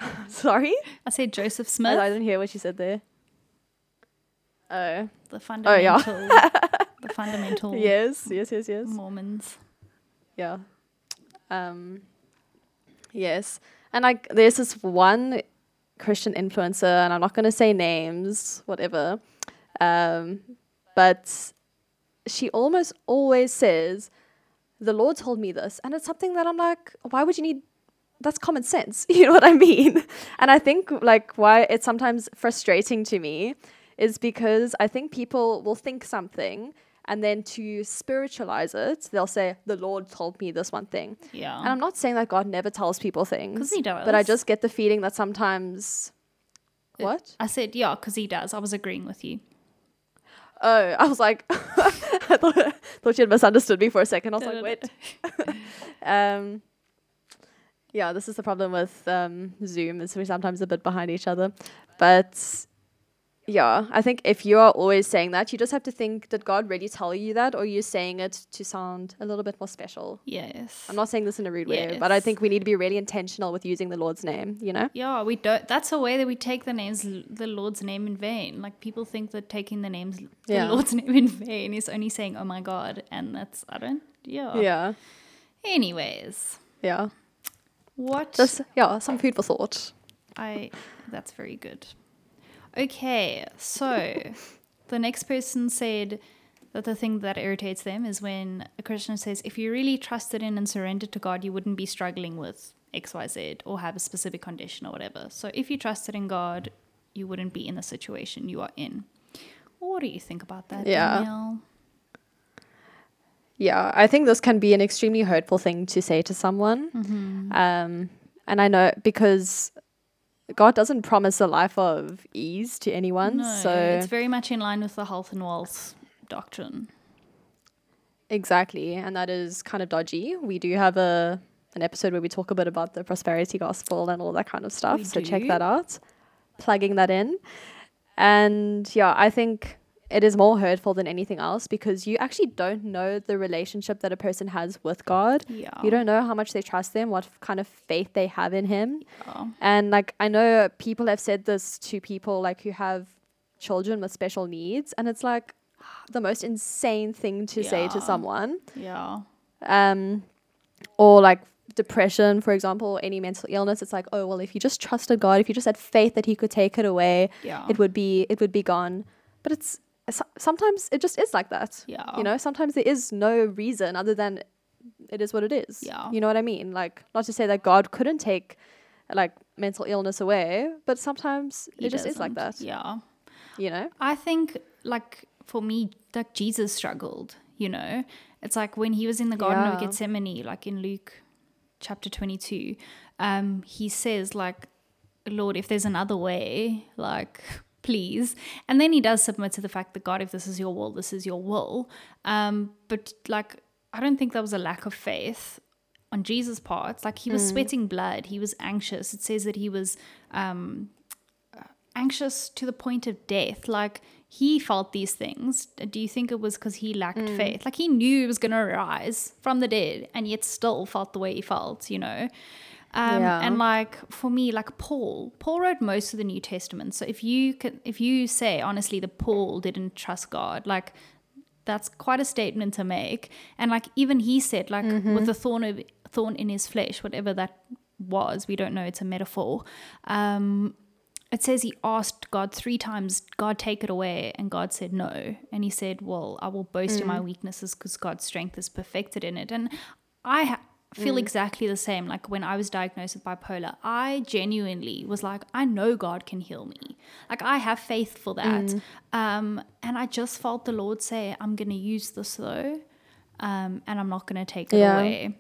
S1: Sorry?
S2: I said Joseph Smith.
S1: I didn't hear what you said there. Oh.
S2: the fundamental
S1: Oh, yeah.
S2: the fundamental
S1: Yes, yes, yes, yes.
S2: Mormons.
S1: Yeah. Um yes. And like there's this one Christian influencer and I'm not to say names, whatever. Um but she almost always says the Lord told me this and it's something that I'm like why would you need that's common sense. You know what I mean? And I think like why it's sometimes frustrating to me is because I think people will think something and then to spiritualize it, they'll say, The Lord told me this one thing.
S2: Yeah.
S1: And I'm not saying that God never tells people things.
S2: 'Cause he does.
S1: But I just get the feeling that sometimes
S2: It-
S1: what?
S2: I said, yeah, because he does. I was agreeing with you.
S1: Oh, I was like I thought thought you had misunderstood me for a second. I was
S2: No,
S1: like, wait. um yeah, this is the problem with um, Zoom is we're sometimes a bit behind each other. But yeah, I think if you are always saying that, you just have to think, did God really tell you that, or you're saying it to sound a little bit more special?
S2: Yes.
S1: I'm not saying this in a rude way, but I think we need to be really intentional with using the Lord's name, you know?
S2: Yeah, we don't. That's a way that we take the names, the Lord's name in vain. Like people think that taking the names, the
S1: Yeah.
S2: Lord's name in vain is only saying, "Oh my God," and that's I don't. Yeah.
S1: Yeah.
S2: Anyways,
S1: Yeah.
S2: what
S1: Just, yeah, some food for thought.
S2: I that's very good. Okay, so the next person said that the thing that irritates them is when a Christian says, if you really trusted in and surrendered to God, you wouldn't be struggling with XYZ or have a specific condition or whatever. So if you trusted in God, you wouldn't be in the situation you are in. What do you think about that,
S1: Yeah.
S2: Danielle?
S1: Yeah, I think this can be an extremely hurtful thing to say to someone.
S2: Mm-hmm.
S1: Um, and I know because God doesn't promise a life of ease to anyone.
S2: No,
S1: so
S2: it's very much in line with the health and wealth doctrine.
S1: Exactly, and that is kind of dodgy. We do have a an episode where we talk a bit about the prosperity gospel and all that kind of stuff.
S2: We
S1: so check that out. Plugging that in. And yeah, I think it is more hurtful than anything else because you actually don't know the relationship that a person has with God.
S2: Yeah.
S1: You don't know how much they trust him, what kind of faith they have in him.
S2: Yeah.
S1: And like I know people have said this to people like who have children with special needs and it's like the most insane thing to say to someone.
S2: Yeah.
S1: Um or like depression for example or any mental illness it's like oh well if you just trusted God if you just had faith that he could take it away
S2: Yeah.
S1: it would be it would be gone but it's sometimes it just is like that
S2: yeah.
S1: you know sometimes there is no reason other than it is what it is
S2: Yeah.
S1: you know what i mean like not to say that god couldn't take like mental illness away but sometimes
S2: He
S1: it just is like that.
S2: Yeah.
S1: you know
S2: I think, like, for me, like, Jesus struggled, you know? It's like when he was in the Garden of Gethsemane, like in Luke chapter 22, um, he says, like, Lord, if there's another way, like, please. And then he does submit to the fact that, God, if this is your will, this is your will. Um, but, like, I don't think that was a lack of faith on Jesus' part. Like, he was sweating blood, he was anxious. It says that he was. Um, anxious to the point of death. Like he felt these things. Do you think it was because he lacked
S1: Mm.
S2: faith? Like he knew he was going to rise from the dead and yet still felt the way he felt, you know? Um,
S1: Yeah.
S2: And like for me, like Paul, Paul wrote most of the New Testament. So if you can, if you say honestly that Paul didn't trust God, like that's quite a statement to make. And like even he said, like with the thorn of thorn in his flesh, whatever that was, we don't know. It's a metaphor. Um, it says he asked God three times, God, take it away. And God said no. And he said, Well, I will boast in my weaknesses because God's strength is perfected in it. And I ha- feel exactly the same. Like when I was diagnosed with bipolar, I genuinely was like, I know God can heal me. Like I have faith for that. Um, and I just felt the Lord say, I'm going to use this though. Um, and I'm not going to take it
S1: Yeah.
S2: away.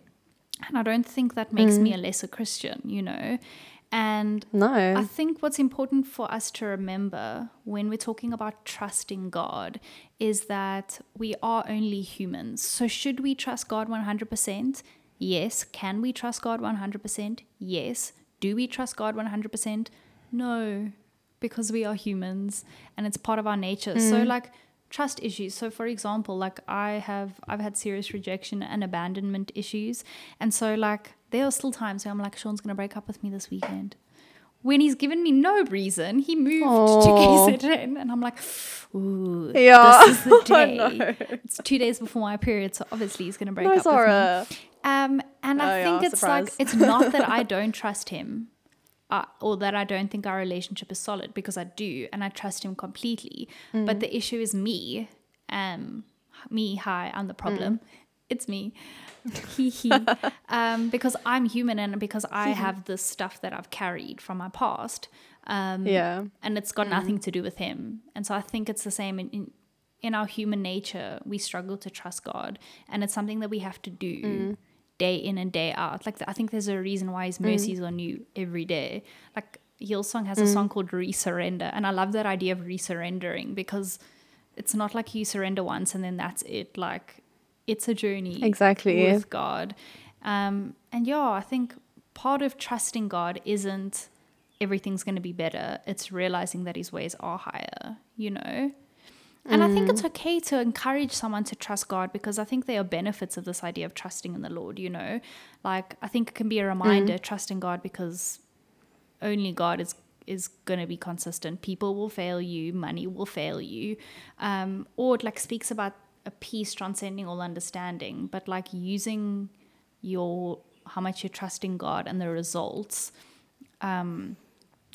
S2: And I don't think that makes me a lesser Christian, you know? And
S1: no
S2: I think what's important for us to remember when we're talking about trusting God is that we are only humans. So, should we trust God 100%? Yes. Can we trust God 100%? Yes. Do we trust God 100%? No, because we are humans and it's part of our nature. So, mm. like, trust issues so for example like i have i've had serious rejection and abandonment issues and so like there are still times where i'm like sean's gonna break up with me this weekend when he's given me no reason he moved
S1: Aw.
S2: to KZN and i'm like ooh
S1: Yeah.
S2: this is the
S1: I oh,
S2: day
S1: know.
S2: it's two days before my period so obviously he's gonna break
S1: no
S2: up with me
S1: Zara.
S2: Um, and I
S1: Oh,
S2: think
S1: yeah,
S2: it's
S1: surprise.
S2: like it's not that I don't trust him, uh, or that I don't think our relationship is solid because I do, and I trust him completely.
S1: Mm.
S2: But the issue is me. Um, me. Hi, I'm the
S1: Mm.
S2: problem. It's me. He he. um, because I'm human and because I have this stuff that I've carried from my past. Um,
S1: yeah
S2: and it's got nothing to do with him. And so I think it's the same in, in in our human nature. We struggle to trust God, and it's something that we have to do day in and day out. Like I think there's a reason why His mercies are new every day. Like Hillsong has a song called "Resurrender," and I love that idea of resurrendering because it's not like you surrender once and then that's it. Like it's a journey
S1: Exactly.
S2: with God. Um, and yeah, I think part of trusting God isn't everything's going to be better. It's realizing that his ways are higher, you know? And I think it's okay to encourage someone to trust God because I think there are benefits of this idea of trusting in the Lord, you know? Like, I think it can be a reminder trusting God because only God is is going to be consistent. People will fail you, money will fail you. Um, or it like speaks about a peace transcending all understanding, but like using your how much you're trusting God and the results. Um,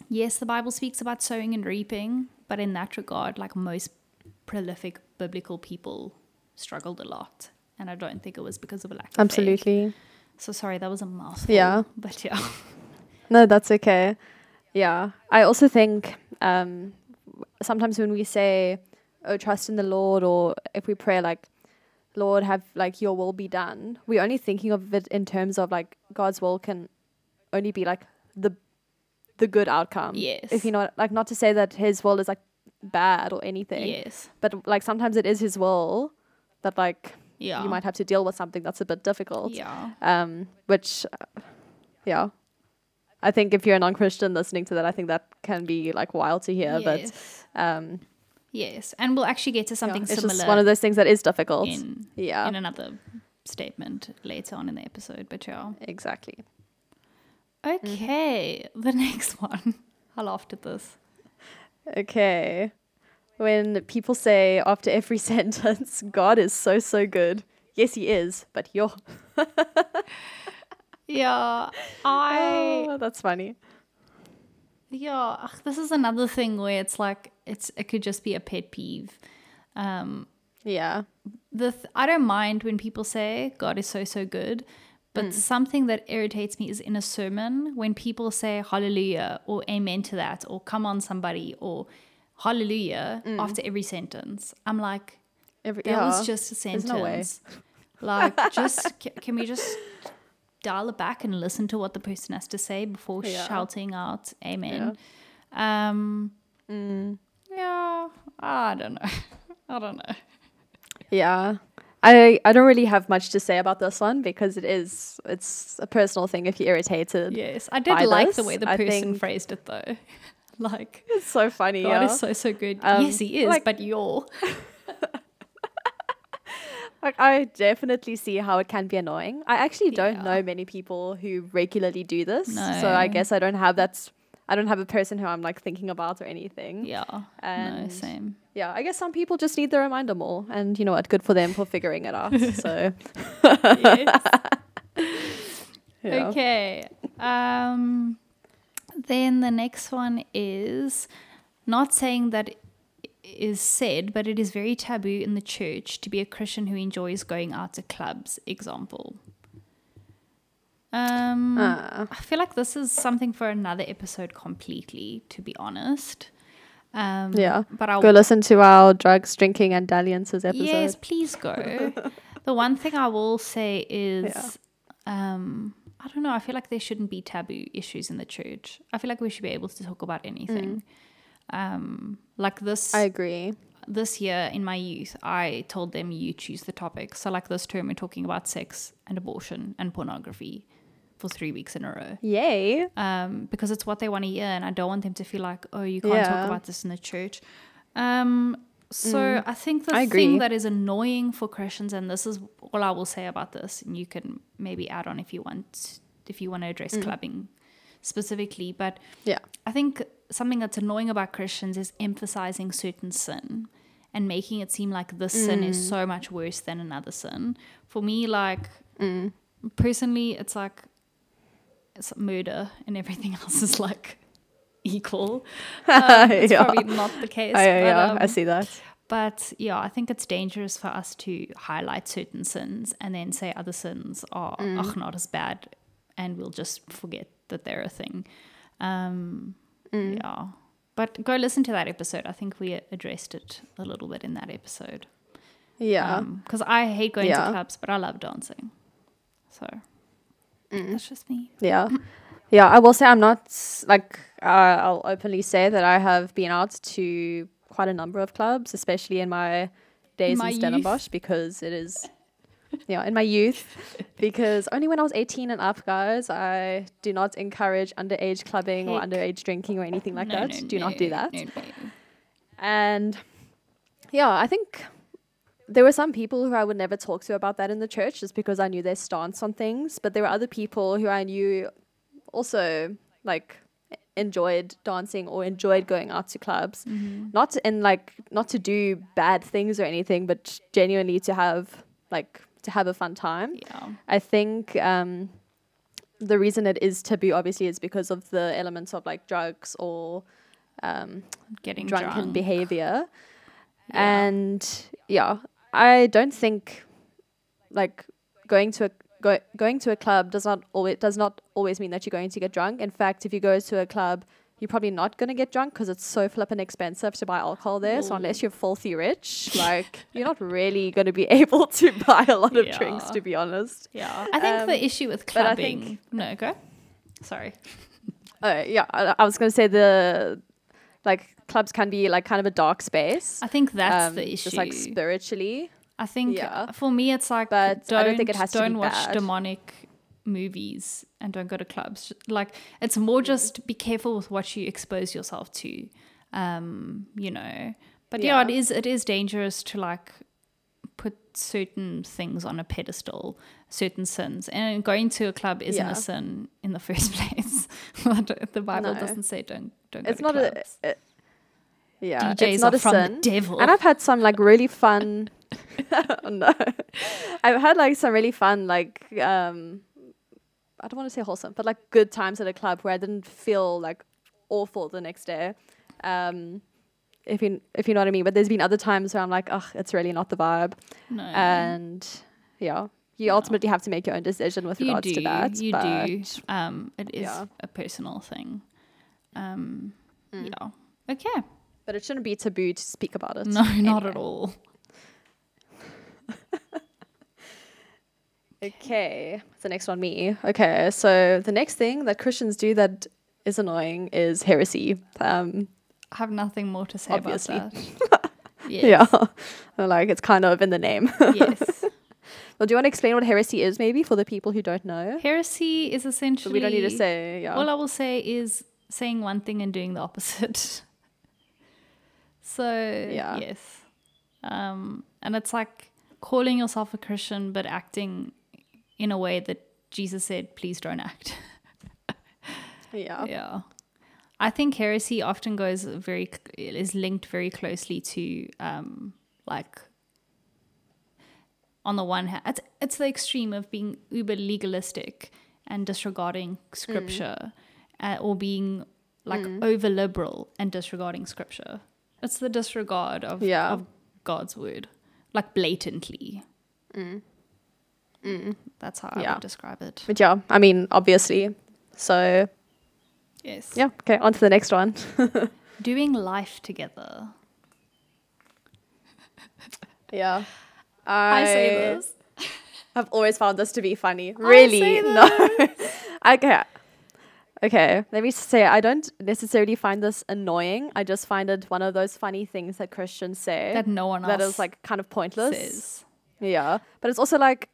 S2: yes, the Bible speaks about sowing and reaping, but in that regard, like most prolific biblical people struggled a lot. And I don't think it was because of a lack of faith.
S1: Absolutely.
S2: So sorry, that was a mouthful.
S1: Yeah.
S2: But yeah.
S1: No, that's okay. Yeah. I also think um, sometimes when we say, oh, trust in the Lord, or if we pray, like, Lord, have like your will be done, we're only thinking of it in terms of like God's will can only be like the the good outcome.
S2: Yes.
S1: If you know, like, not to say that His will is like bad or anything,
S2: yes.
S1: but like sometimes it is His will that like
S2: Yeah.
S1: you might have to deal with something that's a bit difficult.
S2: Yeah.
S1: Um, which, uh, yeah, I think if you're a non-Christian listening to that, I think that can be like wild to hear.
S2: yes.
S1: But um,
S2: yes. And we'll actually get to
S1: yeah,
S2: something
S1: it's
S2: similar
S1: just one of those things that is difficult.
S2: in
S1: yeah,
S2: in another statement later on in the episode. But yeah.
S1: exactly.
S2: Okay. The next one. I laughed at this.
S1: Okay. When people say after every sentence, God is so, so good. Yes, he is, but you're.
S2: Yeah. I
S1: Oh, that's funny.
S2: Yeah, ugh, this is another thing where it's like it's it could just be a pet peeve. Um,
S1: Yeah.
S2: the th- I don't mind when people say God is so so good, but something that irritates me is in a sermon when people say hallelujah or amen to that or come on somebody or hallelujah after every sentence. I'm like
S1: Every,
S2: that
S1: yeah.
S2: was just a
S1: There's no way.
S2: sentence. like just ca- can we just dial it back and listen to what the person has to say before
S1: Yeah.
S2: shouting out amen. Um
S1: Mm.
S2: yeah, I don't know. I don't know.
S1: Yeah. I, I don't really have much to say about this one because it is it's a personal thing if you're irritated.
S2: Yes, I did like the way the
S1: I
S2: person phrased it though. like
S1: It's so funny.
S2: God
S1: yeah.
S2: is so so good.
S1: Um,
S2: yes, he is,
S1: like-
S2: but you're
S1: Like I definitely see how it can be annoying. I actually don't
S2: Yeah.
S1: know many people who regularly do this. So I guess I don't have that I don't have a person who I'm like thinking about or anything.
S2: yeah. no, same.
S1: yeah, I guess some people just need the reminder more and you know what, good for them for figuring it out. so yeah.
S2: Okay. Um, then the next one is not saying that is said, but it is very taboo in the church to be a Christian who enjoys going out to clubs. Example. Um,
S1: Ah.
S2: I feel like this is something for another episode completely, to be honest. Um,
S1: Yeah.
S2: But I'll
S1: Go listen to our drugs, drinking and dalliances episode.
S2: Yes, please go. the one thing I will say is, um, I don't know. I feel like there shouldn't be taboo issues in the church. I feel like we should be able to talk about anything. Um, like this,
S1: Mm. I agree.
S2: this year in my youth, I told them you choose the topic. So like this term, we're talking about sex and abortion and pornography for three weeks in a row
S1: Yay.
S2: um, because it's what they want to hear, and I don't want them to feel like, oh, you can't
S1: Yeah.
S2: talk about this in the church. Um, so I think the
S1: I
S2: thing that is annoying for Christians, and this is all I will say about this, and you can maybe add on if you want, if you want to address clubbing specifically, but
S1: Yeah.
S2: I think something that's annoying about Christians is emphasizing certain sin and making it seem like this sin is so much worse than another sin. For me, like personally, it's like it's murder and everything else is like equal. Um, it's
S1: Yeah.
S2: probably not the case.
S1: I,
S2: but,
S1: yeah, I
S2: um,
S1: see that.
S2: but yeah, I think it's dangerous for us to highlight certain sins and then say other sins are ugh, not as bad, and we'll just forget that they're a thing. Um, Yeah, but go listen to that episode. I think we addressed it a little bit in that episode.
S1: Yeah.
S2: because I hate going
S1: Yeah.
S2: to clubs, but I love dancing. So that's just me.
S1: Yeah. Yeah, I will say I'm not like uh, I'll openly say that I have been out to quite a number of clubs, especially in my days
S2: my
S1: in. Stellenbosch because it is yeah, in my youth because only when I was 18 and up, guys, I do not encourage underage clubbing or underage drinking or anything like
S2: No,
S1: that.
S2: no,
S1: do not do
S2: no,
S1: that.
S2: no, no.
S1: And yeah, I think there were some people who I would never talk to about that in the church just because I knew their stance on things. But there were other people who I knew also like enjoyed dancing or enjoyed going out to clubs. Not in like not to do bad things or anything, but genuinely to have like to have a fun time.
S2: Yeah.
S1: I think um, the reason it is taboo obviously is because of the elements of like drugs or um,
S2: Getting
S1: drunken
S2: drunk.
S1: behavior.
S2: Yeah.
S1: And yeah, I don't think like going to a go, going to a club does not always does not always mean that you're going to get drunk. In fact, if you go to a club, you're probably not going to get drunk because it's so flippin' expensive to buy alcohol there. So unless you're filthy rich, like you're not really going to be able to buy a lot of drinks, to be honest.
S2: Yeah. I think
S1: Um,
S2: the issue with
S1: but I
S2: clubbing.
S1: think-
S2: no, go. Sorry.
S1: Uh, yeah, I, I was going to say the like clubs can be like kind of a dark space.
S2: I think that's
S1: um,
S2: the issue.
S1: Just like spiritually.
S2: I think
S1: Yeah.
S2: for me it's like
S1: But
S2: don't,
S1: I don't think it has to
S2: don't watch
S1: bad.
S2: demonic movies and don't go to clubs. Like it's more
S1: Mm.
S2: just be careful with what you expose yourself to. Um, you know. But yeah,
S1: Yeah.
S2: it is it is dangerous to like put certain things on a pedestal, certain sins. And going to a club isn't
S1: Yeah.
S2: a sin in the first place. the Bible
S1: No.
S2: doesn't say don't don't
S1: It's
S2: go to
S1: not a.
S2: clubs.
S1: it- yeah,
S2: DJs
S1: it's not
S2: are
S1: a
S2: from
S1: sin.
S2: the devil.
S1: And I've had some like really fun. oh, no, I've had like some really fun like um, I don't want to say wholesome, but like good times at a club where I didn't feel like awful the next day. Um, if you if you know what I mean. But there's been other times where I'm like, oh, it's really not the vibe,
S2: no.
S1: and yeah, you ultimately have to make your own decision with
S2: you
S1: regards
S2: do,
S1: to that.
S2: You
S1: but
S2: do. Um, it is
S1: yeah.
S2: a personal thing. Um,
S1: Mm.
S2: yeah. Okay.
S1: But it shouldn't be taboo to speak about it.
S2: No, not at all.
S1: Okay, The next one, me. Okay, so the next thing that Christians do that is annoying is heresy. Um,
S2: I have nothing more to say
S1: Obviously.
S2: about that.
S1: yeah, like it's kind of in the name.
S2: yes.
S1: Well, do you want to explain what heresy is, maybe, for the people who don't know?
S2: Heresy is essentially.
S1: we don't need to say, yeah.
S2: All I will say is saying one thing and doing the opposite. so
S1: Yeah.
S2: yes, um, and it's like calling yourself a Christian but acting in a way that Jesus said, "Please don't act."
S1: yeah.
S2: yeah i think heresy often goes very is linked very closely to um like on the one hand it's, it's the extreme of being uber legalistic and disregarding scripture hmm. uh, or being like hmm. over liberal and disregarding scripture. It's the disregard of,
S1: Yeah.
S2: of god's word like blatantly. Hmm. Mm. That's how i would describe it.
S1: But yeah, I mean, obviously. So,
S2: yes.
S1: yeah, okay, on to the next one.
S2: doing life together.
S1: Yeah.
S2: I say this.
S1: I've always found this to be funny.
S2: say
S1: Really? No. okay. Okay, let me say I don't necessarily find this annoying. I just find it one of those funny things that Christians say
S2: that no one else
S1: that is like kind of pointless.
S2: says.
S1: Yeah, but it's also like,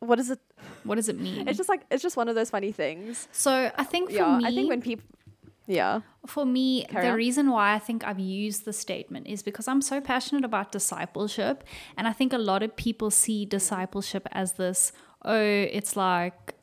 S1: what is it?
S2: What does it mean?
S1: It's just like it's just one of those funny things.
S2: so I think for
S1: yeah,
S2: me,
S1: I think when people, yeah,
S2: for me,
S1: Carry
S2: the
S1: on.
S2: reason why I think I've used the statement is because I'm so passionate about discipleship, and I think a lot of people see discipleship as this. Oh, it's like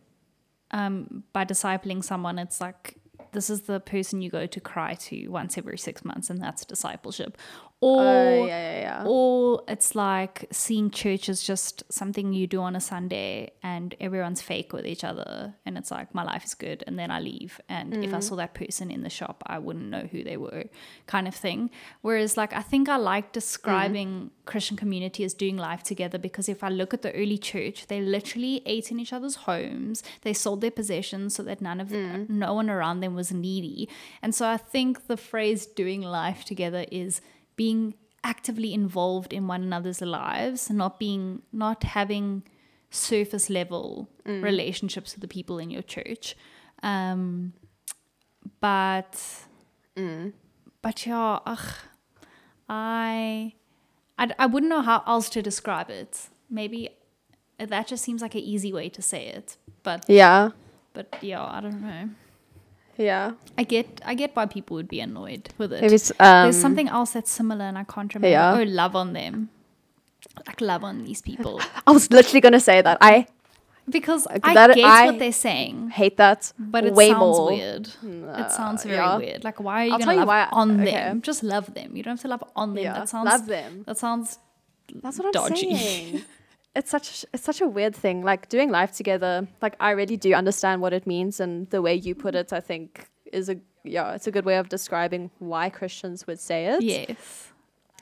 S2: um, by discipling someone, it's like this is the person you go to cry to once every six months, and that's discipleship. Or
S1: Oh, yeah, yeah, yeah.
S2: or it's like seeing church as just something you do on a Sunday and everyone's fake with each other and it's like my life is good and then I leave and if I
S1: Mm.
S2: saw that person in the shop I wouldn't know who they were kind of thing whereas like I think I like describing
S1: Mm.
S2: Christian community as doing life together because if I look at the early church they literally ate in each other's homes they sold their possessions so that none of
S1: Mm.
S2: no one around them was needy and so I think the phrase doing life together is being actively involved in one another's lives, not being not having surface level relationships with the people in your church. Um, but but yeah, ugh, I, I I wouldn't know how else to describe it. Maybe that just seems like an easy way to say it. But
S1: yeah,
S2: but yeah, I don't know.
S1: Yeah.
S2: I get I get why people would be annoyed with it.
S1: It's, um,
S2: There's something else that's similar, and I can't remember.
S1: Yeah.
S2: Oh, love on them, like love on these people,
S1: I was literally gonna say that. I
S2: because
S1: uh,
S2: I
S1: that-
S2: get
S1: I-
S2: what they're saying,
S1: hate that.
S2: but it sounds
S1: more.
S2: weird. Mm, it sounds uh, very
S1: yeah.
S2: weird. Like, why are you
S1: I'll
S2: gonna love
S1: why-
S2: on
S1: okay.
S2: them? Just love them. You don't have to love on them.
S1: Yeah,
S2: That sounds
S1: love them.
S2: That sounds
S1: That's what I'm
S2: dodgy.
S1: saying. it's such it's such a weird thing. Like doing life together. Like I really do understand what it means, and the way you put it, I think, is a yeah, it's a good way of describing why Christians would say it.
S2: yes,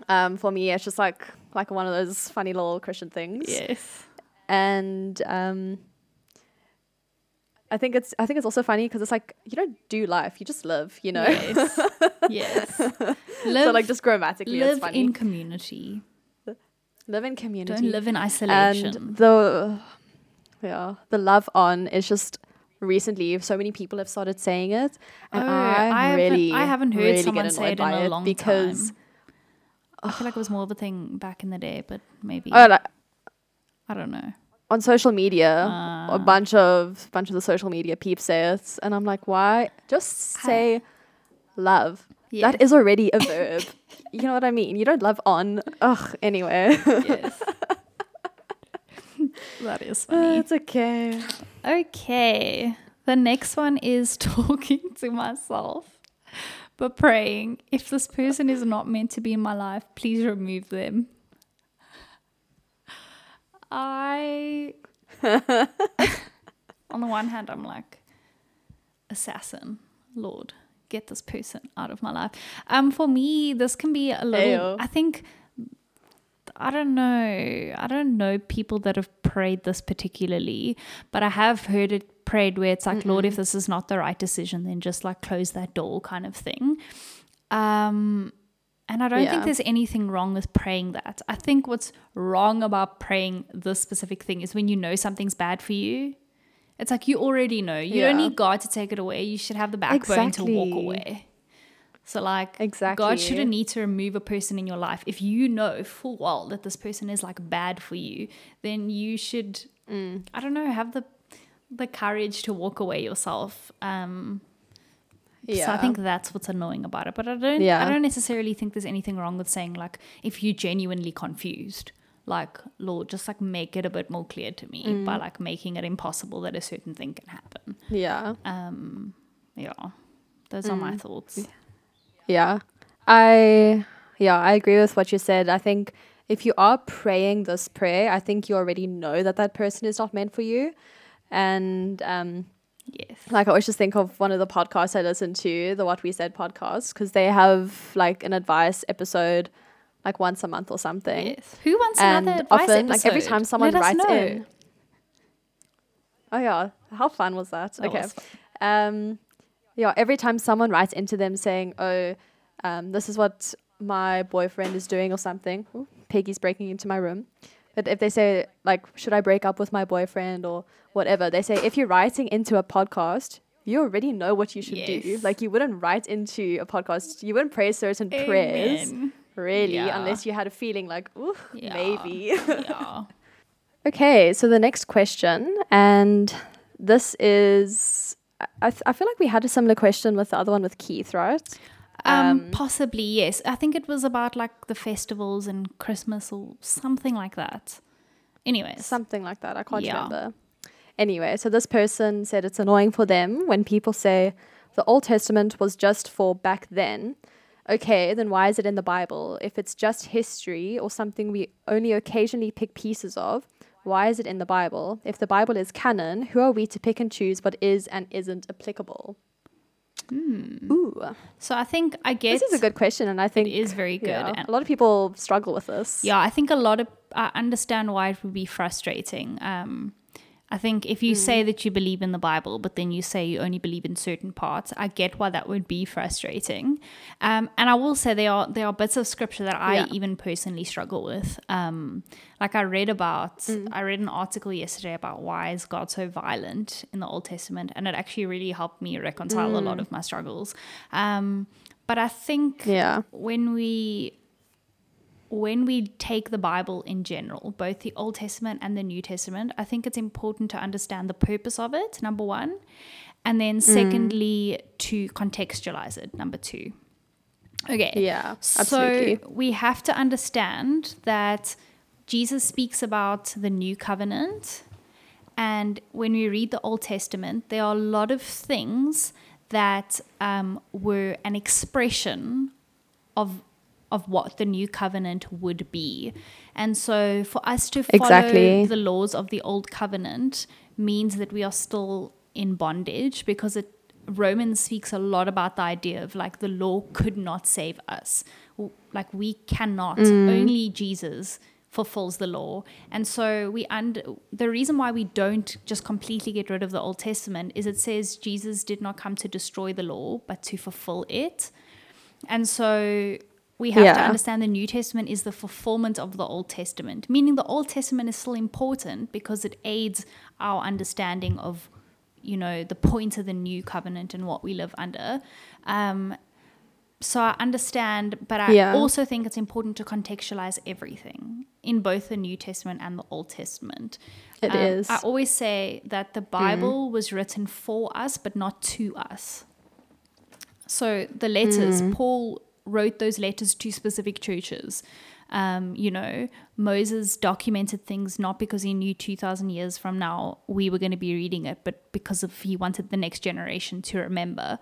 S1: Um, for me, it's just like like one of those funny little Christian things.
S2: yes,
S1: And um, I think it's I think it's also funny because it's like you don't do life, you just live. You know.
S2: yes, yes. Live,
S1: so like just grammatically, it's
S2: live
S1: funny.
S2: in community.
S1: Live in community.
S2: Don't live in isolation.
S1: and the yeah the love on is just recently so many people have started saying it and
S2: Oh,
S1: i
S2: I haven't-
S1: really
S2: I haven't heard
S1: really
S2: someone say it in a long time.
S1: because
S2: time. I feel like it was more of a thing back in the day, but maybe
S1: Oh, like,
S2: I don't know.
S1: on social media,
S2: Uh,
S1: a bunch of bunch of the social media peeps say it, and I'm like, why? Just say love.
S2: Yes.
S1: That is already a verb. you know what I mean? You don't love on. Ugh. Anyway,
S2: yes. that is oh, funny.
S1: it's okay.
S2: Okay. The next one is talking to myself, but praying. If this person is not meant to be in my life, please remove them. I. on the one hand, I'm like, assassin, Lord, get this person out of my life. Um, for me, this can be a little.
S1: Ew.
S2: I think I don't know. I don't know people that have prayed this particularly, but I have heard it prayed where it's like, Lord, if this is not the right decision, then just like close that door kind of thing. Um, and I don't think there's anything wrong with praying that. I think what's wrong about praying this specific thing is when you know something's bad for you. It's like you already know. You don't need God to take it away. You should have the backbone to walk away. So like
S1: Exactly.
S2: God shouldn't need to remove a person in your life. If you know full well that this person is like bad for you, then you should
S1: Mm.
S2: I don't know, have the the courage to walk away yourself. Um
S1: Yeah.
S2: so I think that's what's annoying about it. But I don't
S1: Yeah.
S2: I don't necessarily think there's anything wrong with saying like if you're genuinely confused, like Lord, just like make it a bit more clear to me
S1: Mm.
S2: by like making it impossible that a certain thing can happen.
S1: Yeah.
S2: Um yeah. Those are
S1: Mm.
S2: my thoughts.
S1: Yeah. I yeah, I agree with what you said. I think if you are praying this prayer, I think you already know that that person is not meant for you. And um
S2: Yes.
S1: like I always just think of one of the podcasts I listen to, the What We Said podcast, because they have like an advice episode like once a month or something.
S2: Yes. Who wants
S1: And
S2: another advice
S1: often, like every time someone
S2: Let
S1: writes in. Oh yeah, how fun was that?
S2: That
S1: okay.
S2: was.
S1: Um, yeah, every time someone writes into them saying, "Oh, um, this is what my boyfriend is doing" or something, Ooh, Peggy's breaking into my room. But if they say like, "Should I break up with my boyfriend?" or whatever, they say if you're writing into a podcast, you already know what you should do. Like you wouldn't write into a podcast, you wouldn't pray certain prayers,
S2: Amen.
S1: Really,
S2: Yeah.
S1: unless you had a feeling like, "Ooh,
S2: Yeah.
S1: maybe."
S2: yeah.
S1: Okay, so the next question, and this is, I, I th- I feel like we had a similar question with the other one with Keith, right?
S2: Um,
S1: Um,
S2: possibly yes. I think it was about like the festivals and Christmas or something like that. Anyways,
S1: Something like that. I can't
S2: Yeah.
S1: remember. Anyway, so this person said it's annoying for them when people say the Old Testament was just for back then. Okay, then why is it in the Bible? If it's just history or something we only occasionally pick pieces of, why is it in the Bible? If the Bible is canon, who are we to pick and choose what is and isn't applicable? Ooh.
S2: so I think I guess
S1: This is a good question, and I think
S2: it is very good.
S1: yeah, a lot of people struggle with this.
S2: yeah, I think a lot of I understand why it would be frustrating. Um, I think if you
S1: Mm.
S2: say that you believe in the Bible, but then you say you only believe in certain parts, I get why that would be frustrating. Um, and I will say there are there are bits of scripture that I
S1: Yeah.
S2: even personally struggle with. Um, like I read about,
S1: Mm.
S2: I read an article yesterday about why is God so violent in the Old Testament, and it actually really helped me reconcile a lot
S1: Mm.
S2: of my struggles. Um, but I think
S1: Yeah.
S2: when we when we take the Bible in general, both the Old Testament and the New Testament, I think it's important to understand the purpose of it, number one. And then secondly, to contextualize it, number two. Okay.
S1: Yeah, absolutely.
S2: So we have to understand that Jesus speaks about the new covenant. And when we read the Old Testament, there are a lot of things that um, were an expression of of what the new covenant would be. And so for us to follow
S1: Exactly.
S2: the laws of the old covenant means that we are still in bondage because it Romans speaks a lot about the idea of like the law could not save us. Like we cannot. Mm. Only Jesus fulfills the law. And so we and the reason why we don't just completely get rid of the Old Testament is it says Jesus did not come to destroy the law, but to fulfill it. And so we have to understand the New Testament is the fulfillment of the Old Testament, meaning the Old Testament is still important because it aids our understanding of, you know, the point of the new covenant and what we live under. Um, so I understand, but I
S1: Yeah.
S2: also think it's important to contextualize everything in both the New Testament and the Old Testament.
S1: It
S2: It is.
S1: is.
S2: I always say that the mm. Bible was written for us, but not to us. So the letters, mm. Paul wrote those letters to specific churches. Um, you know, Moses documented things not because he knew 2,000 years from now we were going to be reading it, but because of he wanted the next generation to remember.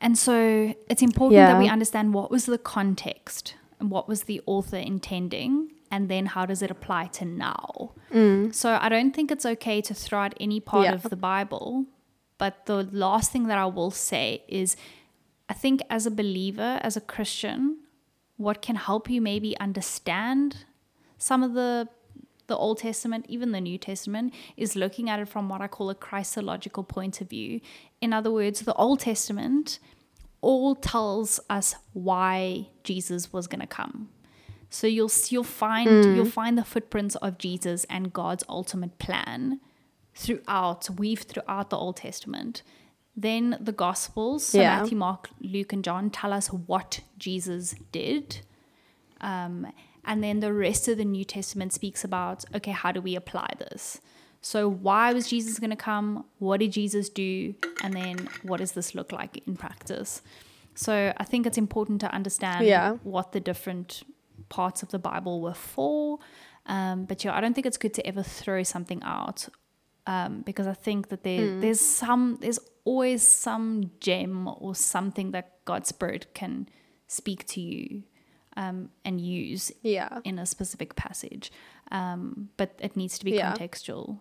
S2: And so it's important that we understand what was the context and what was the author intending, and then how does it apply to now. So I don't think it's okay to throw out any part
S1: Yeah.
S2: of the Bible. But the last thing that I will say is I think as a believer, as a Christian, what can help you maybe understand some of the the Old Testament, even the New Testament, is looking at it from what I call a Christological point of view. In other words, the Old Testament all tells us why Jesus was going to come. So you'll you'll find hmm. you'll find the footprints of Jesus and God's ultimate plan throughout weave throughout the Old Testament. Then the Gospels, so
S1: Yeah.
S2: Matthew, Mark, Luke, and John tell us what Jesus did. Um, and then the rest of the New Testament speaks about okay, how do we apply this? So, why was Jesus going to come? What did Jesus do? And then, what does this look like in practice? So, I think it's important to understand
S1: Yeah.
S2: what the different parts of the Bible were for. Um, but yeah, I don't think it's good to ever throw something out um, because I think that there, there's some, there's always some gem or something that God's Spirit can speak to you um, and use
S1: Yeah.
S2: in a specific passage. Um, but it needs to be
S1: Yeah.
S2: contextual.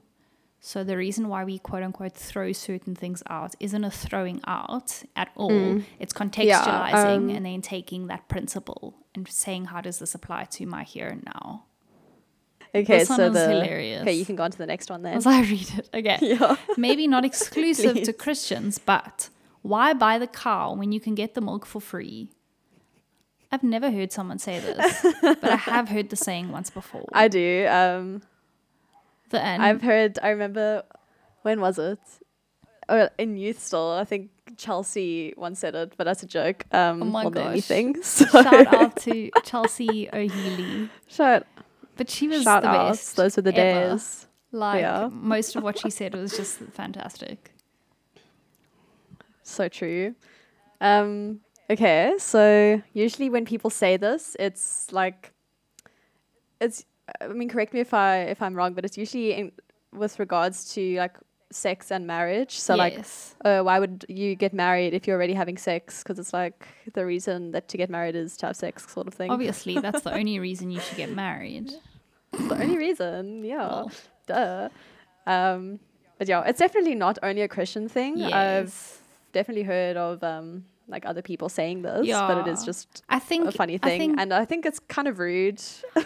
S2: So the reason why we quote unquote throw certain things out isn't a throwing out at all. It's contextualizing
S1: um,
S2: and then taking that principle and saying how does this apply to my here and now.
S1: Okay,
S2: This one
S1: so the
S2: hilarious.
S1: okay, you can go on to the next one then.
S2: As I read it, okay.
S1: Yeah.
S2: Maybe not exclusive to Christians, but why buy the cow when you can get the milk for free? I've never heard someone say this, but I have heard the saying once before.
S1: I do. Um,
S2: the end.
S1: I've heard. I remember. When was it? Oh, in youth still. I think Chelsea once said it, but that's a joke. Um,
S2: Oh my gosh.
S1: anything. So
S2: Shout out to Chelsea O'Healy.
S1: shout,
S2: But she was
S1: shout
S2: the best.
S1: Those were the
S2: ever.
S1: days.
S2: Like
S1: Yeah.
S2: most of what she said was just fantastic.
S1: So true. Um, okay, so usually when people say this, it's like, it's. I mean, correct me if I if I'm wrong, but it's usually in, with regards to like sex and marriage. So like, uh, why would you get married if you're already having sex? Because it's like the reason that to get married is to have sex, sort of thing.
S2: Obviously, that's the only reason you should get married.
S1: the only reason, yeah,
S2: Well,
S1: duh. Um, but yeah, it's definitely not only a Christian thing. I've definitely heard of um like other people saying this, but it is just
S2: I think
S1: a funny
S2: I
S1: thing,
S2: think
S1: and I think it's kind of rude.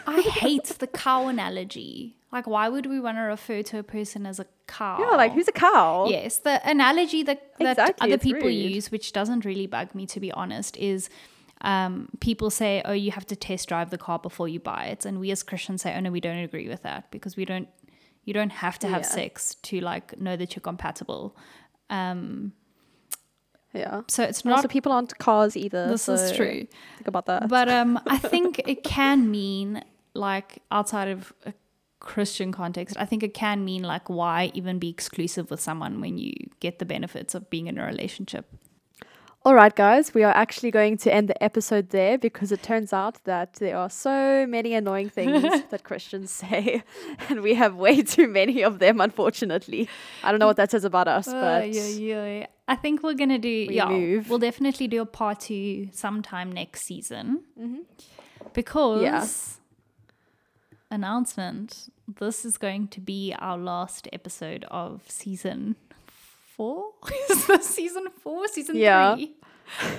S2: I hate the cow analogy. Like, why would we want to refer to a person as a cow?
S1: Yeah, like who's a cow?
S2: Yes, the analogy that, that
S1: Exactly,
S2: other people
S1: rude.
S2: use, which doesn't really bug me to be honest, is um, people say, "Oh, you have to test drive the car before you buy it," and we as Christians say, "Oh no, we don't agree with that because we don't. You don't have to have
S1: Yeah.
S2: sex to like know that you're compatible." Um,
S1: yeah.
S2: so it's
S1: not. also, people aren't cars either.
S2: This is true.
S1: Think about that.
S2: But um, I think it can mean like outside of a Christian context, I think it can mean like why even be exclusive with someone when you get the benefits of being in a relationship.
S1: All right, guys, we are actually going to end the episode there because it turns out that there are so many annoying things that Christians say, and we have way too many of them, unfortunately. I don't know what that says about us, but
S2: ay, ay. I think we're gonna do
S1: We
S2: yeah.
S1: move.
S2: We'll definitely do a part two sometime next season mm-hmm. because announcement. This is going to be our last episode of season four. is this season four? Season
S1: Yeah.
S2: three?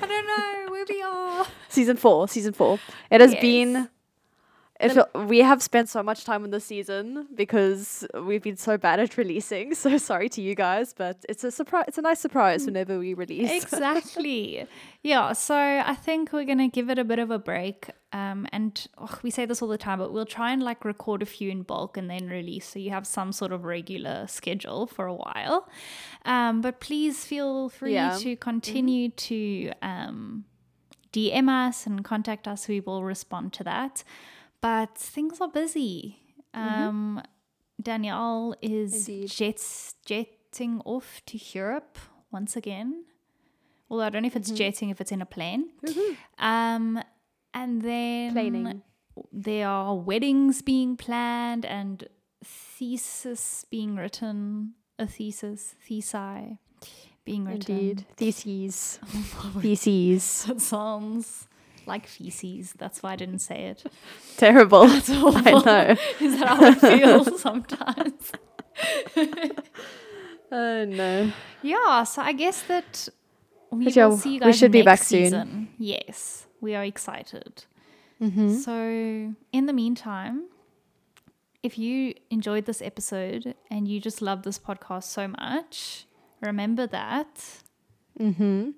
S2: I don't know where we are.
S1: season four, season four. It has
S2: Yes.
S1: been. It feel, we have spent so much time on this season because we've been so bad at releasing. So sorry to you guys, but it's a surprise. It's a nice surprise whenever we release.
S2: exactly. Yeah. So I think we're gonna give it a bit of a break. Um, and oh, we say this all the time, but we'll try and like record a few in bulk and then release, so you have some sort of regular schedule for a while. Um, but please feel free
S1: Yeah.
S2: to continue to um DM us and contact us. We will respond to that. But things are busy. Um, Danielle is
S1: Indeed.
S2: jets, jetting off to Europe once again. Although I don't know if it's jetting, if it's in a plane. Um, and then
S1: Planing.
S2: there are weddings being planned and thesis being written, a thesis, thesi being written.
S1: Indeed. Theses. Theses.
S2: That sounds like feces. That's why I didn't say it.
S1: Terrible.
S2: That's awful.
S1: I know.
S2: Is that how I feel sometimes?
S1: Oh no.
S2: Yeah, so I guess that we
S1: But yeah,
S2: will see you guys.
S1: we should be back
S2: next
S1: soon.
S2: season. Yes, we are excited.
S1: Mm-hmm.
S2: So, in the meantime, if you enjoyed this episode and you just love this podcast so much, remember that
S1: Mm-hmm.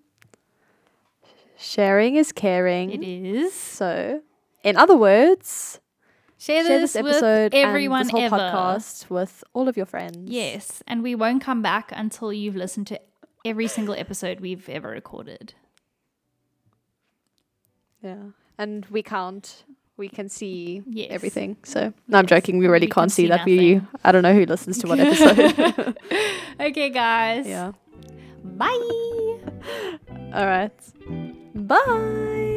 S1: Sharing is caring.
S2: it is.
S1: So, in other words,
S2: Share,
S1: share
S2: this,
S1: this episode
S2: with everyone
S1: and this whole
S2: ever.
S1: podcast with all of your friends.
S2: Yes, and we won't come back until you've listened to every single episode we've ever recorded.
S1: Yeah. And we can't. We can see
S2: Yes.
S1: everything. So, no, I'm
S2: Yes.
S1: joking. We really
S2: We
S1: can't
S2: can
S1: see
S2: see
S1: that. We,
S2: nothing.
S1: I don't know who listens to what episode.
S2: Okay, guys.
S1: yeah.
S2: Bye.
S1: All right. Bye.